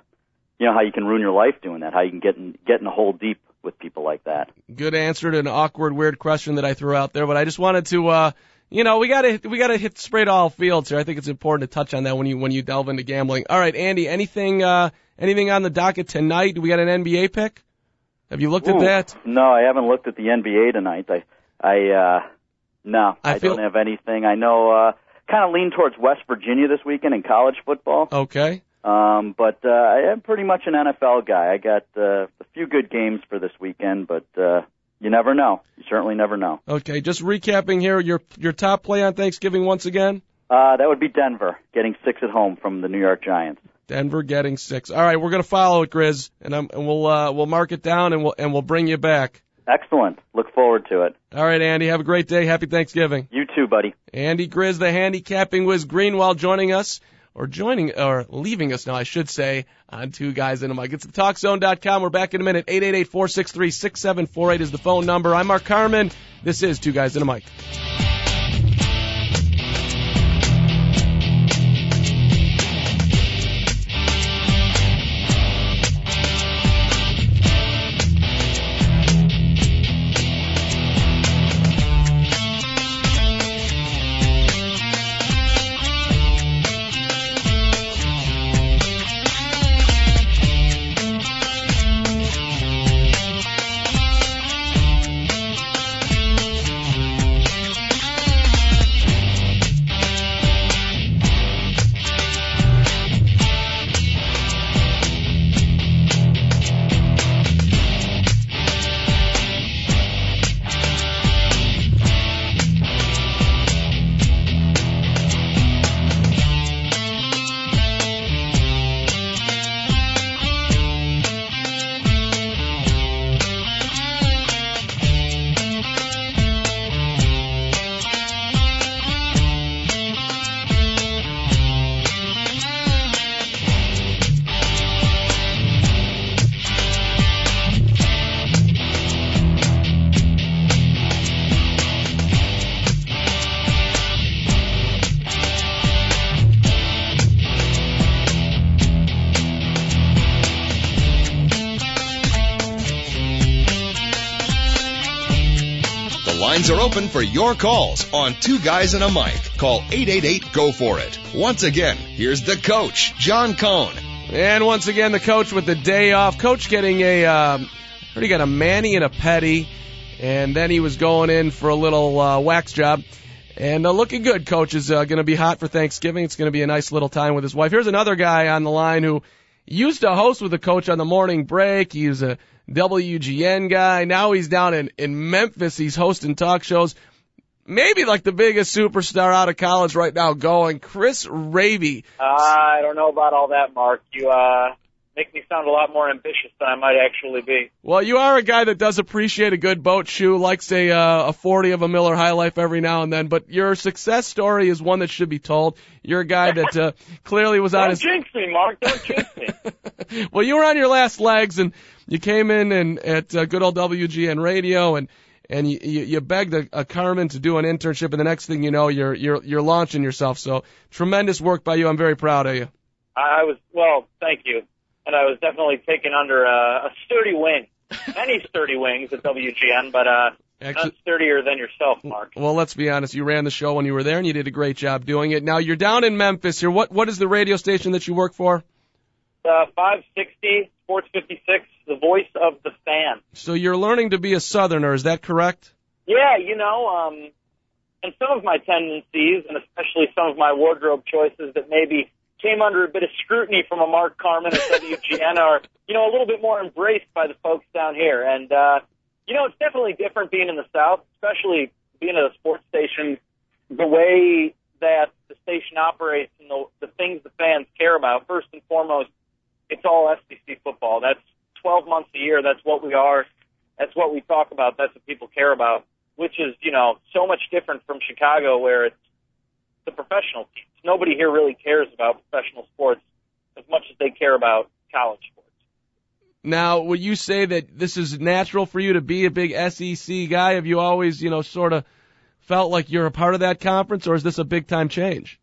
[SPEAKER 5] you know how you can ruin your life doing that, how you can get in, get in a hole deep with people like that.
[SPEAKER 1] Good answer to an awkward, weird question that I threw out there, but I just wanted to, uh, you know, we gotta we gotta hit straight all fields here. I think it's important to touch on that when you when you delve into gambling. All right, Andy, anything uh, anything on the docket tonight? Do we got an NBA pick? Have you looked
[SPEAKER 5] Ooh,
[SPEAKER 1] at that?
[SPEAKER 5] No, I haven't looked at the NBA tonight. I I uh, no,
[SPEAKER 1] I
[SPEAKER 5] I,
[SPEAKER 1] feel-
[SPEAKER 5] don't have anything. I know uh, kind of lean towards West Virginia this weekend in college football.
[SPEAKER 1] Okay.
[SPEAKER 5] Um, but uh, I am pretty much an NFL guy. I got uh, a few good games for this weekend, but uh, you never know. You certainly never know.
[SPEAKER 1] Okay, just recapping here, your your top play on Thanksgiving once again.
[SPEAKER 5] Uh, that would be Denver getting six at home from the New York Giants.
[SPEAKER 1] Denver getting six. All right, we're gonna follow it, Grizz, and, I'm, and we'll uh, we'll mark it down and we'll and we'll bring you back.
[SPEAKER 5] Excellent. Look forward to it.
[SPEAKER 1] All right, Andy, have a great day. Happy Thanksgiving.
[SPEAKER 5] You too, buddy.
[SPEAKER 1] Andy Grizz, the handicapping whiz Greenwell, joining us or joining or leaving us now, I should say, on two guys in a mic. It's the TalkZone.com. We're back in a minute. Eight eight eight four six three six seven four eight is the phone number. I'm Mark Carmen. This is two guys in a mic.
[SPEAKER 3] Open for your calls on Two Guys and a Mic. Call 888 Go For It. Once again, here's the coach, John Cohn.
[SPEAKER 1] And once again, the coach with the day off. Coach getting a, um, heard he got a Manny and a petty, and then he was going in for a little uh, wax job. And uh, looking good, coach is uh, going to be hot for Thanksgiving. It's going to be a nice little time with his wife. Here's another guy on the line who used to host with the coach on the morning break. He's a WGN guy. Now he's down in, in Memphis. He's hosting talk shows. Maybe like the biggest superstar out of college right now going. Chris Raby.
[SPEAKER 6] Uh, I don't know about all that, Mark. You uh, make me sound a lot more ambitious than I might actually be.
[SPEAKER 1] Well, you are a guy that does appreciate a good boat shoe, likes a uh, a 40 of a Miller High Life every now and then. But your success story is one that should be told. You're a guy that uh, clearly was on
[SPEAKER 6] Don't
[SPEAKER 1] his.
[SPEAKER 6] jinx me, Mark. Don't jinx me.
[SPEAKER 1] well, you were on your last legs, and you came in and at uh, good old WGN Radio, and and you you, you begged a, a Carmen to do an internship, and the next thing you know, you're you're you're launching yourself. So tremendous work by you. I'm very proud of you.
[SPEAKER 6] I was well, thank you, and I was definitely taken under a, a sturdy wing. Many sturdy wings at WGN, but uh,
[SPEAKER 1] Actually,
[SPEAKER 6] none sturdier than yourself, Mark.
[SPEAKER 1] well, let's be honest. You ran the show when you were there, and you did a great job doing it. Now you're down in Memphis here. What what is the radio station that you work for?
[SPEAKER 6] Uh, 560 Sports 56, the voice of the fan.
[SPEAKER 1] So you're learning to be a Southerner. Is that correct?
[SPEAKER 6] Yeah, you know, um, and some of my tendencies, and especially some of my wardrobe choices that maybe came under a bit of scrutiny from a Mark Carmen at WGN are, you know, a little bit more embraced by the folks down here. And, uh, you know, it's definitely different being in the South, especially being at a sports station, the way that the station operates and the, the things the fans care about. First and foremost, it's all SEC football. That's 12 months a year. That's what we are. That's what we talk about. That's what people care about, which is, you know, so much different from Chicago where it's the professional teams. Nobody here really cares about professional sports as much as they care about college sports.
[SPEAKER 1] Now, would you say that this is natural for you to be a big SEC guy? Have you always, you know, sort of felt like you're a part of that conference, or is this a big time change?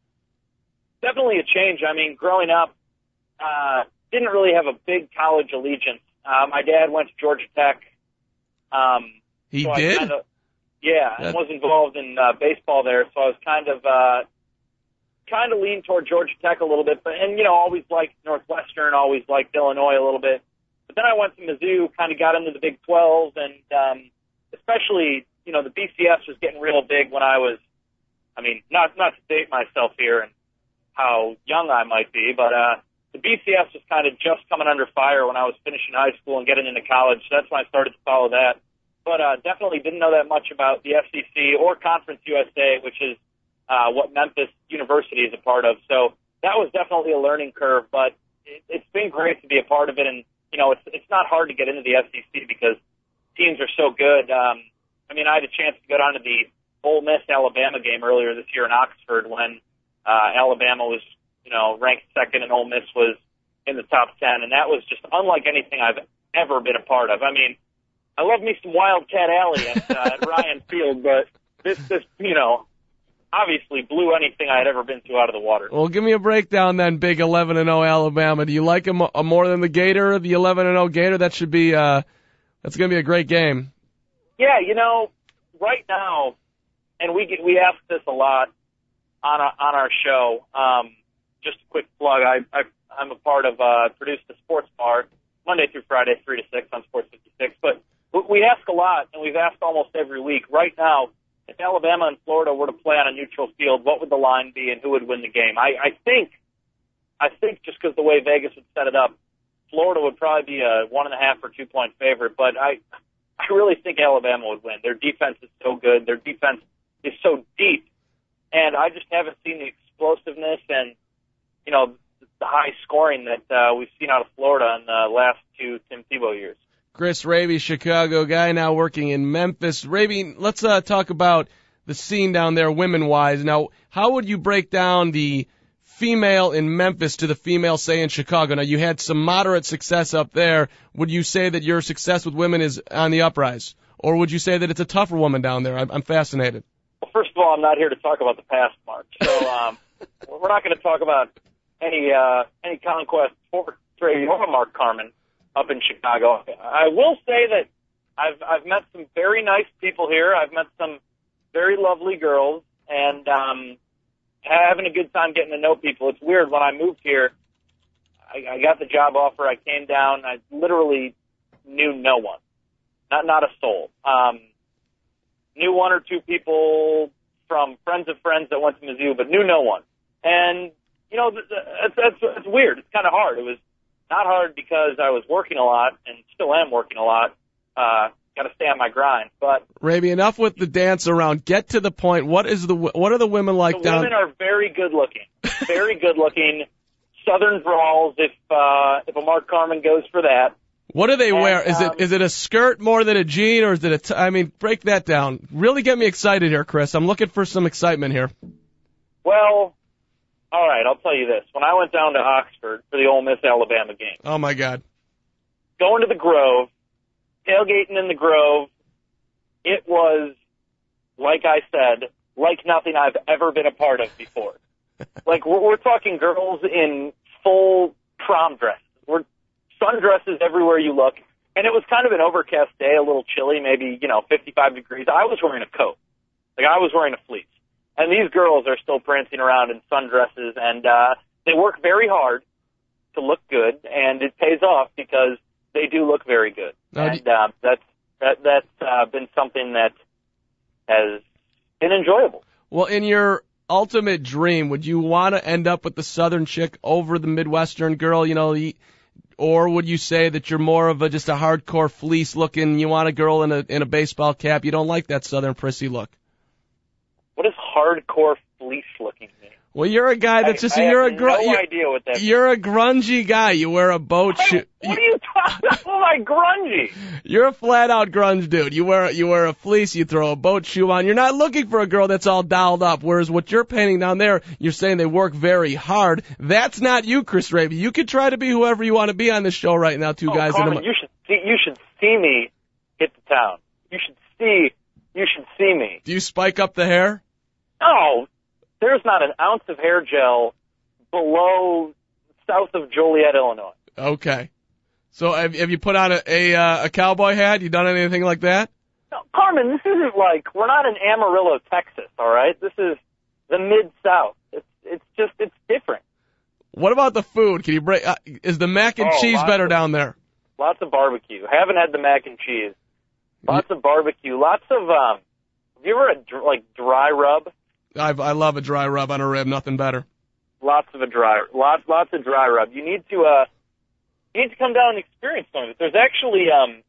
[SPEAKER 6] Definitely a change. I mean, growing up, uh, didn't really have a big college allegiance. Uh, my dad went to Georgia Tech. Um,
[SPEAKER 1] He
[SPEAKER 6] so
[SPEAKER 1] did.
[SPEAKER 6] Kinda, yeah,
[SPEAKER 1] That-
[SPEAKER 6] and was involved in uh, baseball there, so I was kind of uh, kind of leaned toward Georgia Tech a little bit, but and you know always liked Northwestern, always liked Illinois a little bit. But then I went to Mizzou, kind of got into the Big 12, and um, especially you know the BCS was getting real big when I was. I mean, not not to date myself here and how young I might be, but uh, the BCS was kind of just coming under fire when I was finishing high school and getting into college. So that's when I started to follow that. But uh, definitely didn't know that much about the SEC or Conference USA, which is uh, what Memphis University is a part of. So that was definitely a learning curve, but it, it's been great to be a part of it. And you know, it's it's not hard to get into the SEC because teams are so good. Um, I mean, I had a chance to go down to the Ole Miss Alabama game earlier this year in Oxford when uh, Alabama was, you know, ranked second and Ole Miss was in the top ten, and that was just unlike anything I've ever been a part of. I mean, I love me some Wildcat Alley at, uh, at Ryan Field, but this, this, you know, obviously blew anything I had ever been to out of the water.
[SPEAKER 1] Well, give me a breakdown then, big 11 and 0 Alabama. Do you like them more than the Gator, the 11 and 0 Gator? That should be uh that's going to be a great game.
[SPEAKER 6] Yeah, you know, right now, and we get, we ask this a lot on our, on our show. Um, just a quick plug. I, I I'm a part of uh, produce the sports bar Monday through Friday, three to six on Sports 56. But we ask a lot, and we've asked almost every week. Right now, if Alabama and Florida were to play on a neutral field, what would the line be, and who would win the game? I, I think, I think just because the way Vegas would set it up, Florida would probably be a one and a half or two point favorite. But I, I really think Alabama would win. Their defense is so good. Their defense is so deep, and I just haven't seen the explosiveness and you know the high scoring that uh, we've seen out of Florida in the last two Tim Tebow years.
[SPEAKER 1] Chris Raby, Chicago guy, now working in Memphis. Raby, let's uh, talk about the scene down there, women wise. Now, how would you break down the female in Memphis to the female, say, in Chicago? Now, you had some moderate success up there. Would you say that your success with women is on the uprise? Or would you say that it's a tougher woman down there? I'm, I'm fascinated.
[SPEAKER 6] Well, first of all, I'm not here to talk about the past, Mark. So um, we're not going to talk about any uh, any conquest for Trey or Mark Carmen up in Chicago. I will say that I've I've met some very nice people here. I've met some very lovely girls, and um, having a good time getting to know people. It's weird when I moved here. I, I got the job offer. I came down. I literally knew no one, not not a soul. Um, knew one or two people from friends of friends that went to Mizzou, but knew no one. And you know, it's, it's, it's weird. It's kind of hard. It was not hard because I was working a lot and still am working a lot. Uh, got to stay on my grind. But
[SPEAKER 1] Raby, enough with the dance around. Get to the point. What is the what are the women like
[SPEAKER 6] the
[SPEAKER 1] down?
[SPEAKER 6] women are very good looking, very good looking. Southern brawls. If uh, if a Mark Carmen goes for that,
[SPEAKER 1] What do they
[SPEAKER 6] And,
[SPEAKER 1] wear? Is
[SPEAKER 6] um,
[SPEAKER 1] it is it a skirt more than a jean, or is it a? T- I mean, break that down. Really get me excited here, Chris. I'm looking for some excitement here.
[SPEAKER 6] well, all right. I'll tell you this. When I went down to Oxford for the Ole Miss Alabama game.
[SPEAKER 1] Oh my God.
[SPEAKER 6] going to the Grove, tailgating in the Grove. It was, like I said, like nothing I've ever been a part of before. like we're, we're talking girls in full prom dresses. We're sundresses everywhere you look, and it was kind of an overcast day, a little chilly, maybe you know 55 degrees. I was wearing a coat, like I was wearing a fleece, and these girls are still prancing around in sundresses, and uh, they work very hard to look good, and it pays off because they do look very good,
[SPEAKER 1] Now,
[SPEAKER 6] and uh, that's that that's uh, been something that has been enjoyable.
[SPEAKER 1] Well, in your ultimate dream, would you want to end up with the Southern chick over the Midwestern girl? You know, y- or would you say that you're more of a just a hardcore fleece looking? You want a girl in a in a baseball cap. You don't like that Southern prissy look.
[SPEAKER 6] What does hardcore fleece looking mean?
[SPEAKER 1] Well, you're a guy that's just
[SPEAKER 6] I
[SPEAKER 1] you're
[SPEAKER 6] have
[SPEAKER 1] a gr-
[SPEAKER 6] no
[SPEAKER 1] you're,
[SPEAKER 6] idea what that.
[SPEAKER 1] you're a grungy guy. You wear a boat shoe.
[SPEAKER 6] what are you talking about? Oh my grungy.
[SPEAKER 1] You're a flat out grunge dude. You wear you wear a fleece, you throw a boat shoe on. You're not looking for a girl that's all dialed up. Whereas what you're painting down there, you're saying they work very hard. That's not you, Chris Raby. You can try to be whoever you want to be on this show right now. Two
[SPEAKER 6] Oh,
[SPEAKER 1] guys in
[SPEAKER 6] Carmen,
[SPEAKER 1] a
[SPEAKER 6] you should see. You should see me hit the town. You should see. See me.
[SPEAKER 1] Do you spike up the hair?
[SPEAKER 6] No, there's not an ounce of hair gel below south of Joliet, Illinois.
[SPEAKER 1] Okay. So have, have you put on a a, uh, a cowboy hat? You done anything like that?
[SPEAKER 6] No, Carmen, this isn't like we're not in Amarillo, Texas. All right, this is the mid South. It's it's just it's different.
[SPEAKER 1] What about the food? Can you break? Uh, is the mac and
[SPEAKER 6] Oh,
[SPEAKER 1] cheese better
[SPEAKER 6] of-
[SPEAKER 1] down there?
[SPEAKER 6] Lots of barbecue. Haven't had the mac and cheese. Lots of barbecue. Lots of um. Have you ever dr- like dry rub?
[SPEAKER 1] I I love a dry rub on a rib. Nothing better.
[SPEAKER 6] Lots of a dry, lots lots of dry rub. You need to uh, you need to come down and experience some of it. There's actually um,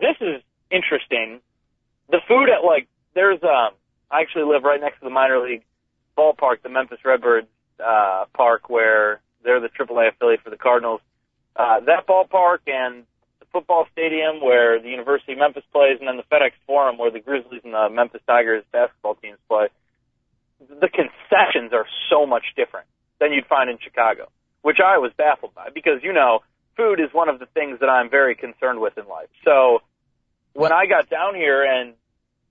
[SPEAKER 6] this is interesting. The food at like there's um, I actually live right next to the minor league ballpark, the Memphis Redbirds uh, park, where they're the AAA affiliate for the Cardinals. Uh, that ballpark and football stadium where the University of Memphis plays, and then the FedEx Forum where the Grizzlies and the Memphis Tigers basketball teams play. The concessions are so much different than you'd find in Chicago, which I was baffled by because, you know, food is one of the things that I'm very concerned with in life. So when I got down here and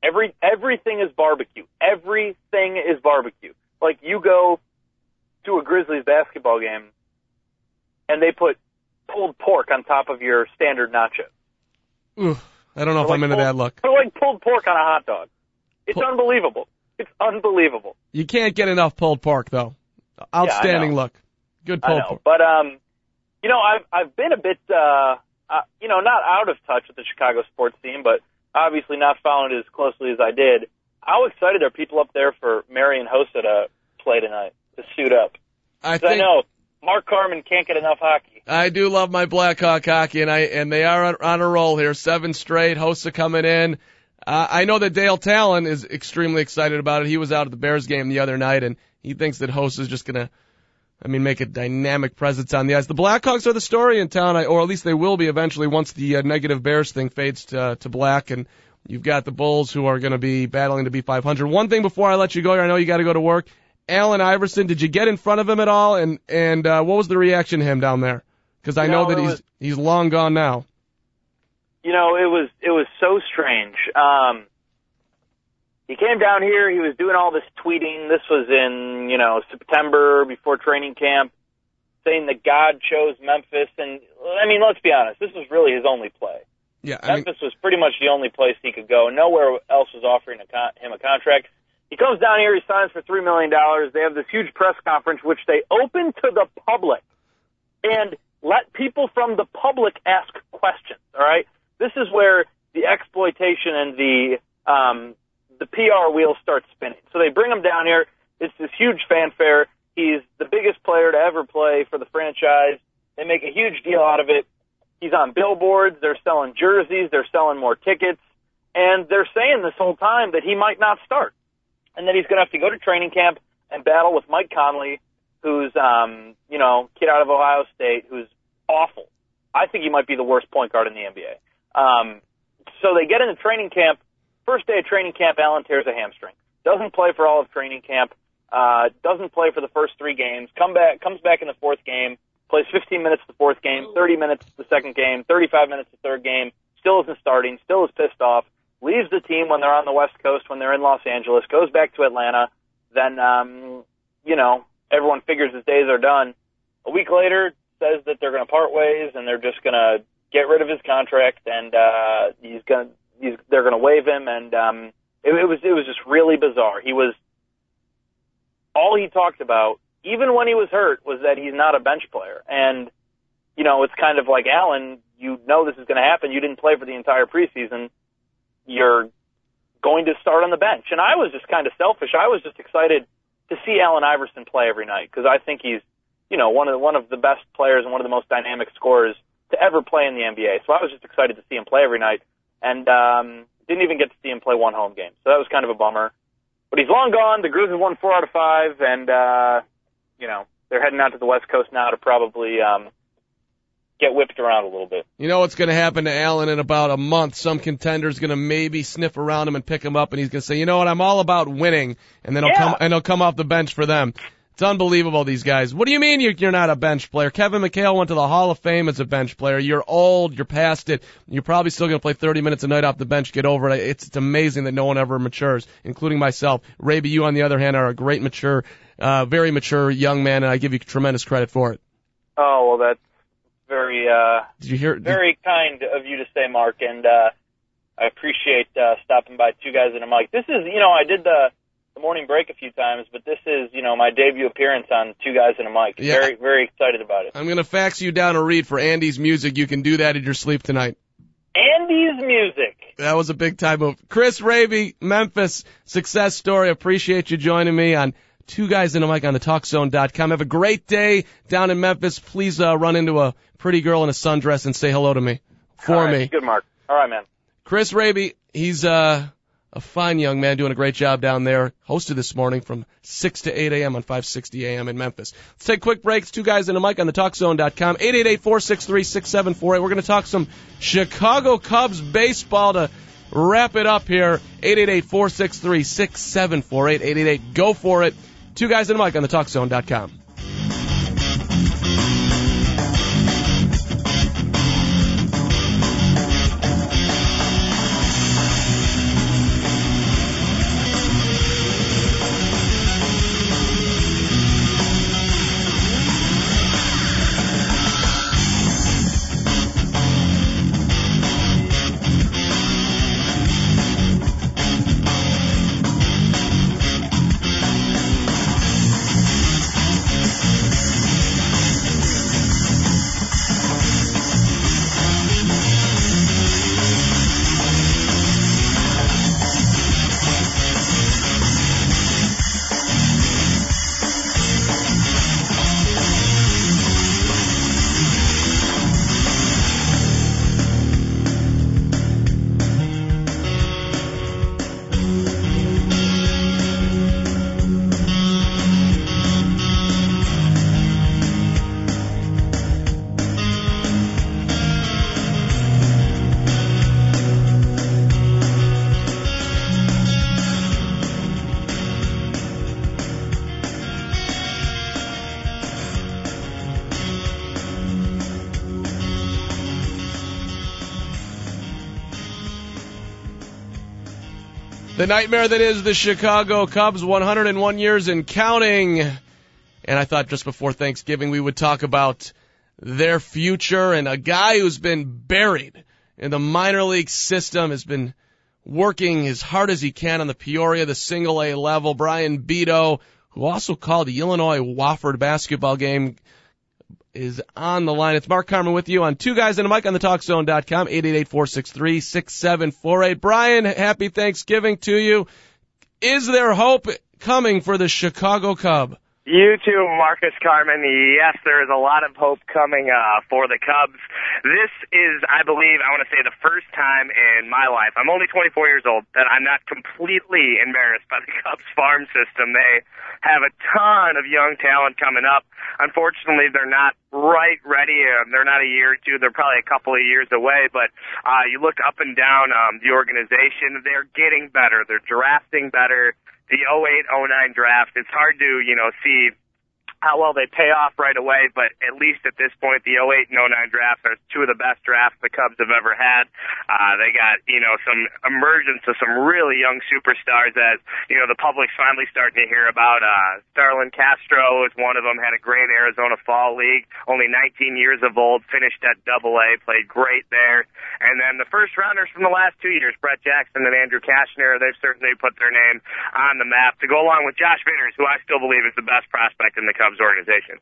[SPEAKER 6] every, everything is barbecue. Everything is barbecue. Like you go to a Grizzlies basketball game and they put pulled pork on top of your standard nachos.
[SPEAKER 1] Ooh, I don't know if
[SPEAKER 6] Or
[SPEAKER 1] I'm into
[SPEAKER 6] pulled-
[SPEAKER 1] that look.
[SPEAKER 6] Or like pulled pork on a hot dog. It's
[SPEAKER 1] Pull-
[SPEAKER 6] unbelievable. It's unbelievable.
[SPEAKER 1] You can't get enough pulled pork though. Outstanding
[SPEAKER 6] know.
[SPEAKER 1] look. Good pulled pork.
[SPEAKER 6] but um, you know, I've I've been a bit uh, uh, you know, not out of touch with the Chicago sports team, but obviously not following it as closely as I did. How excited are people up there for Marian Hossa to play tonight to suit up?
[SPEAKER 1] I
[SPEAKER 6] 'Cause I
[SPEAKER 1] think
[SPEAKER 6] know Mark Carmen can't get enough hockey.
[SPEAKER 1] I do love my Blackhawk hockey, and I and they are on, on a roll here. Seven straight. Hosts are coming in. Uh, I know that Dale Tallon is extremely excited about it. He was out at the Bears game the other night, and he thinks that Hossa is just gonna, I mean, make a dynamic presence on the ice. The Blackhawks are the story in town, or at least they will be eventually once the uh, negative Bears thing fades to, to black, and you've got the Bulls who are going to be battling to be 500. One thing before I let you go, here, I know you got to go to work. Allen Iverson, did you get in front of him at all? And and uh, what was the reaction to him down there? Because I know that he's
[SPEAKER 6] was-
[SPEAKER 1] he's long gone now.
[SPEAKER 6] You know, it was it was so strange. Um, he came down here. He was doing all this tweeting. This was in you know September before training camp, saying that God chose Memphis. And I mean, let's be honest, this was really his only play.
[SPEAKER 1] Yeah, I mean,
[SPEAKER 6] Memphis was pretty much the only place he could go. Nowhere else was offering a con- him a contract. He comes down here. He signs for three million dollars. They have this huge press conference, which they open to the public and let people from the public ask questions. All right, this is where the exploitation and the um, the PR wheel starts spinning. So they bring him down here. It's this huge fanfare. He's the biggest player to ever play for the franchise. They make a huge deal out of it. He's on billboards. They're selling jerseys. They're selling more tickets. And they're saying this whole time that he might not start and that he's going to have to go to training camp and battle with Mike Conley, who's, um, you know, kid out of Ohio State, who's awful. I think he might be the worst point guard in the NBA. Um, so they get into training camp. First day of training camp, Allen tears a hamstring. Doesn't play for all of training camp. Uh, doesn't play for the first three games. Come back, comes back in the fourth game. Plays 15 minutes the fourth game, 30 minutes the second game, 35 minutes the third game. Still isn't starting. Still is pissed off. Leaves the team when they're on the West Coast, when they're in Los Angeles. Goes back to Atlanta. Then, um, you know, everyone figures his days are done. A week later, says that they're going to part ways and they're just going to get rid of his contract and uh, he's going he's they're going to waive him and um, it, it was it was just really bizarre. He was all he talked about, even when he was hurt, was that he's not a bench player. And you know, it's kind of like Allen. You know this is going to happen. You didn't play for the entire preseason. You're going to start on the bench. And I was just kind of selfish. I was just excited to see Allen Iverson play every night because I think he's, you know, one of the, one of the best players and one of the most dynamic scorers to ever play in the NBA. So I was just excited to see him play every night, and um, didn't even get to see him play one home game. So that was kind of a bummer. But he's long gone. The Grizzlies won four out of five, and uh, you know they're heading out to the West Coast now to probably um, get whipped around a little bit.
[SPEAKER 1] You know what's going to happen to Allen in about a month? Some contender's going to maybe sniff around him and pick him up, and he's going to say, "You know what? I'm all about winning," and then he'll
[SPEAKER 6] Yeah.
[SPEAKER 1] come and he'll come off the bench for them. It's unbelievable, these guys. What do you mean you're, you're not a bench player? Kevin McHale went to the Hall of Fame as a bench player. You're old. You're past it. You're probably still going to play 30 minutes a night off the bench. Get over it. It's, it's amazing that no one ever matures, including myself. Raby, you on the other hand are a great mature, uh, very mature young man, and I give you tremendous credit for it.
[SPEAKER 6] Oh well, that's very, uh,
[SPEAKER 1] Did you hear? did-
[SPEAKER 6] very kind of you to say, Mark, and uh, I appreciate uh, stopping by. Two guys and a mic. This is, you know, I did the, the morning break a few times, but this is, you know, my debut appearance on Two Guys and a Mic.
[SPEAKER 1] Yeah.
[SPEAKER 6] Very, very excited about it.
[SPEAKER 1] I'm gonna fax you down a read for Andy's music. You can do that in your sleep tonight.
[SPEAKER 6] Andy's music.
[SPEAKER 1] That was a big time move. Chris Raby, Memphis success story. Appreciate you joining me on Two Guys in a Mic on the TalkZone.com. Have a great day down in Memphis. Please uh, run into a pretty girl in a sundress and say hello to me for
[SPEAKER 6] All right,
[SPEAKER 1] me.
[SPEAKER 6] Good, Mark. All right, man.
[SPEAKER 1] Chris Raby, he's uh, a fine young man doing a great job down there. Hosted this morning from 6 to 8 a.m. on 560 a.m. in Memphis. Let's take quick breaks. Two guys in a mic on the TalkZone.com. 888-463-6748. We're going to talk some Chicago Cubs baseball to wrap it up here. 888-463-6748. 888, go for it. Two guys in a mic on the TalkZone.com. The nightmare that is the Chicago Cubs, 101 years and counting. And I thought just before Thanksgiving we would talk about their future and a guy who's been buried in the minor league system has been working as hard as he can on the Peoria, the single A level. Brian Bedo, who also called the Illinois Wofford basketball game, is on the line. It's Mark Carmen with you on Two Guys and a Mic on the TalkZone.com, 888-463-6748. Brian, happy Thanksgiving to you. Is there hope coming for the Chicago Cub?
[SPEAKER 7] You too, Marcus Carmen. Yes, there is a lot of hope coming uh, for the Cubs. This is, I believe, I want to say the first time in my life, I'm only 24 years old, that I'm not completely embarrassed by the Cubs farm system. They have a ton of young talent coming up. Unfortunately, they're not right ready. Uh, they're not a year or two. They're probably a couple of years away. But uh, you look up and down um, the organization, they're getting better. They're drafting better the 08-09 draft. It's hard to, you know, see how well they pay off right away, but at least at this point, the 08 and 09 drafts are two of the best drafts the Cubs have ever had. Uh, they got, you know, some emergence of some really young superstars as, you know, the public's finally starting to hear about, uh, Starlin Castro is one of them, had a great Arizona Fall League, only 19 years of old, finished at double A, played great there. And then the first rounders from the last two years, Brett Jackson and Andrew Cashner, they've certainly put their name on the map to go along with Josh Vitters, who I still believe is the best prospect in the Cubs organization.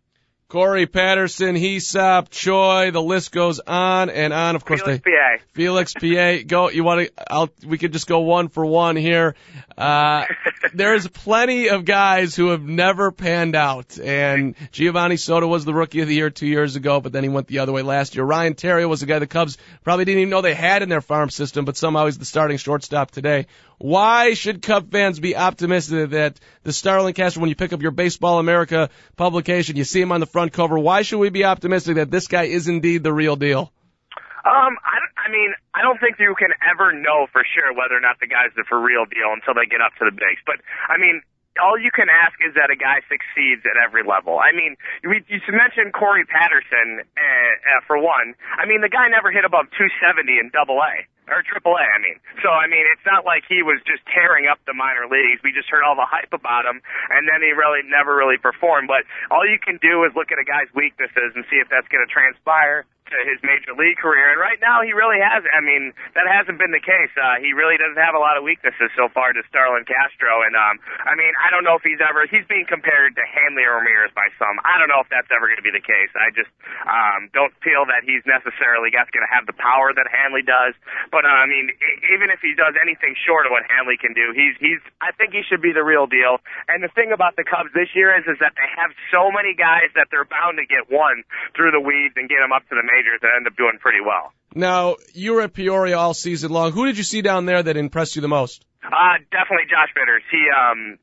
[SPEAKER 1] Corey Patterson, Hee-seop, Choi, the list goes on and on. Of course,
[SPEAKER 7] Felix
[SPEAKER 1] they,
[SPEAKER 7] Pie.
[SPEAKER 1] Felix Pie, go. You want to? I'll. We could just go one for one here. Uh, there's plenty of guys who have never panned out, and Geovany Soto was the rookie of the year two years ago, but then he went the other way last year. Ryan Theriot was a guy the Cubs probably didn't even know they had in their farm system, but somehow he's the starting shortstop today. Why should Cub fans be optimistic that the Starlin Castro, when you pick up your Baseball America publication, you see him on the front cover? Why should we be optimistic that this guy is indeed the real deal?
[SPEAKER 7] Um, I, I mean, I don't think you can ever know for sure whether or not the guy's the for real deal until they get up to the bigs. But I mean, all you can ask is that a guy succeeds at every level. I mean, we, you mentioned Corey Patterson uh, uh, for one. I mean, the guy never hit above 270 in Double A or Triple A. I mean, so I mean, it's not like he was just tearing up the minor leagues. We just heard all the hype about him, and then he really never really performed. But all you can do is look at a guy's weaknesses and see if that's going to transpire to his major league career. And right now, he really has. I mean, that hasn't been the case. Uh, he really doesn't have a lot of weaknesses so far to Starlin Castro. And um, I mean, I don't know if he's ever. He's being compared to Hanley Ramirez by some. I don't know if that's ever going to be the case. I just um, don't feel that he's necessarily going to have the power that Hanley does. But uh, I mean, even if he does anything short of what Hanley can do, he's he's. I think he should be the real deal. And the thing about the Cubs this year is is that they have so many guys that they're bound to get one through the weeds and get them up to the end up doing pretty well.
[SPEAKER 1] Now, you were at Peoria all season long. Who did you see down there that impressed you the most?
[SPEAKER 7] Uh, definitely Josh Vitters. He um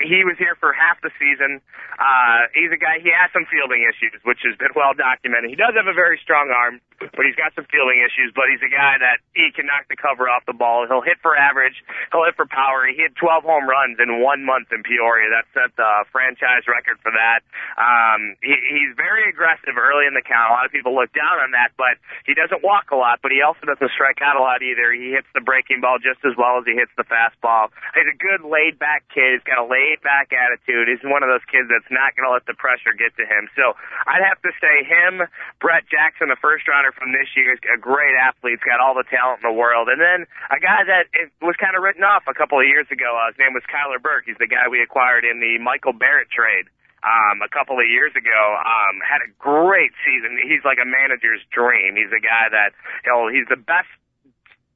[SPEAKER 7] he was here for half the season. Uh, he's a guy. He has some fielding issues, which has been well documented. He does have a very strong arm, but he's got some fielding issues. But he's a guy that he can knock the cover off the ball. He'll hit for average. He'll hit for power. He hit 12 home runs in one month in Peoria. That set the franchise record for that. Um, he, he's very aggressive early in the count. A lot of people look down on that, but he doesn't walk a lot. But he also doesn't strike out a lot either. He hits the breaking ball just as well as he hits the fastball. He's a good laid back kid. He's got a laid back attitude. He's one of those kids that's not going to let the pressure get to him. So I'd have to say him, Brett Jackson, the first rounder from this year, is a great athlete. He's got all the talent in the world. And then a guy that was kind of written off a couple of years ago. Uh, his name was Kyler Burke. He's the guy we acquired in the Michael Barrett trade um, a couple of years ago, um, had a great season. He's like a manager's dream. He's a guy that, know, he's the best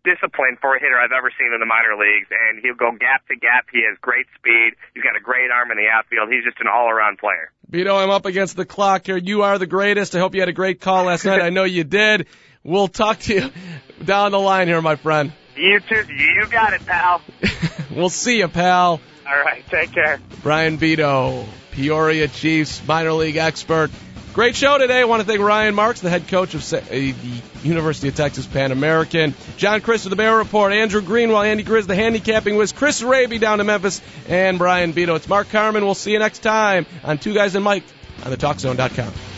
[SPEAKER 7] discipline for a hitter I've ever seen in the minor leagues, and he'll go gap to gap. He has great speed. He's got a great arm in the outfield. He's just an all-around player.
[SPEAKER 1] Bedo, I'm up against the clock here. You are the greatest. I hope you had a great call last night. I know you did. We'll talk to you down the line here, my friend.
[SPEAKER 7] You too. You got it, pal.
[SPEAKER 1] we'll see you, pal.
[SPEAKER 7] All right. Take care.
[SPEAKER 1] Brian Bedo, Peoria Chiefs minor league expert. Great show today. I want to thank Ryan Marks, the head coach of uh, the University of Texas Pan American. John Crist of the Bear Report. Andrew Greenwell, Andy Grizz, the handicapping whiz. Chris Raby down to Memphis. And Brian Bedo. It's Mark Carmen. We'll see you next time on Two Guys and Mike on the TalkZone.com.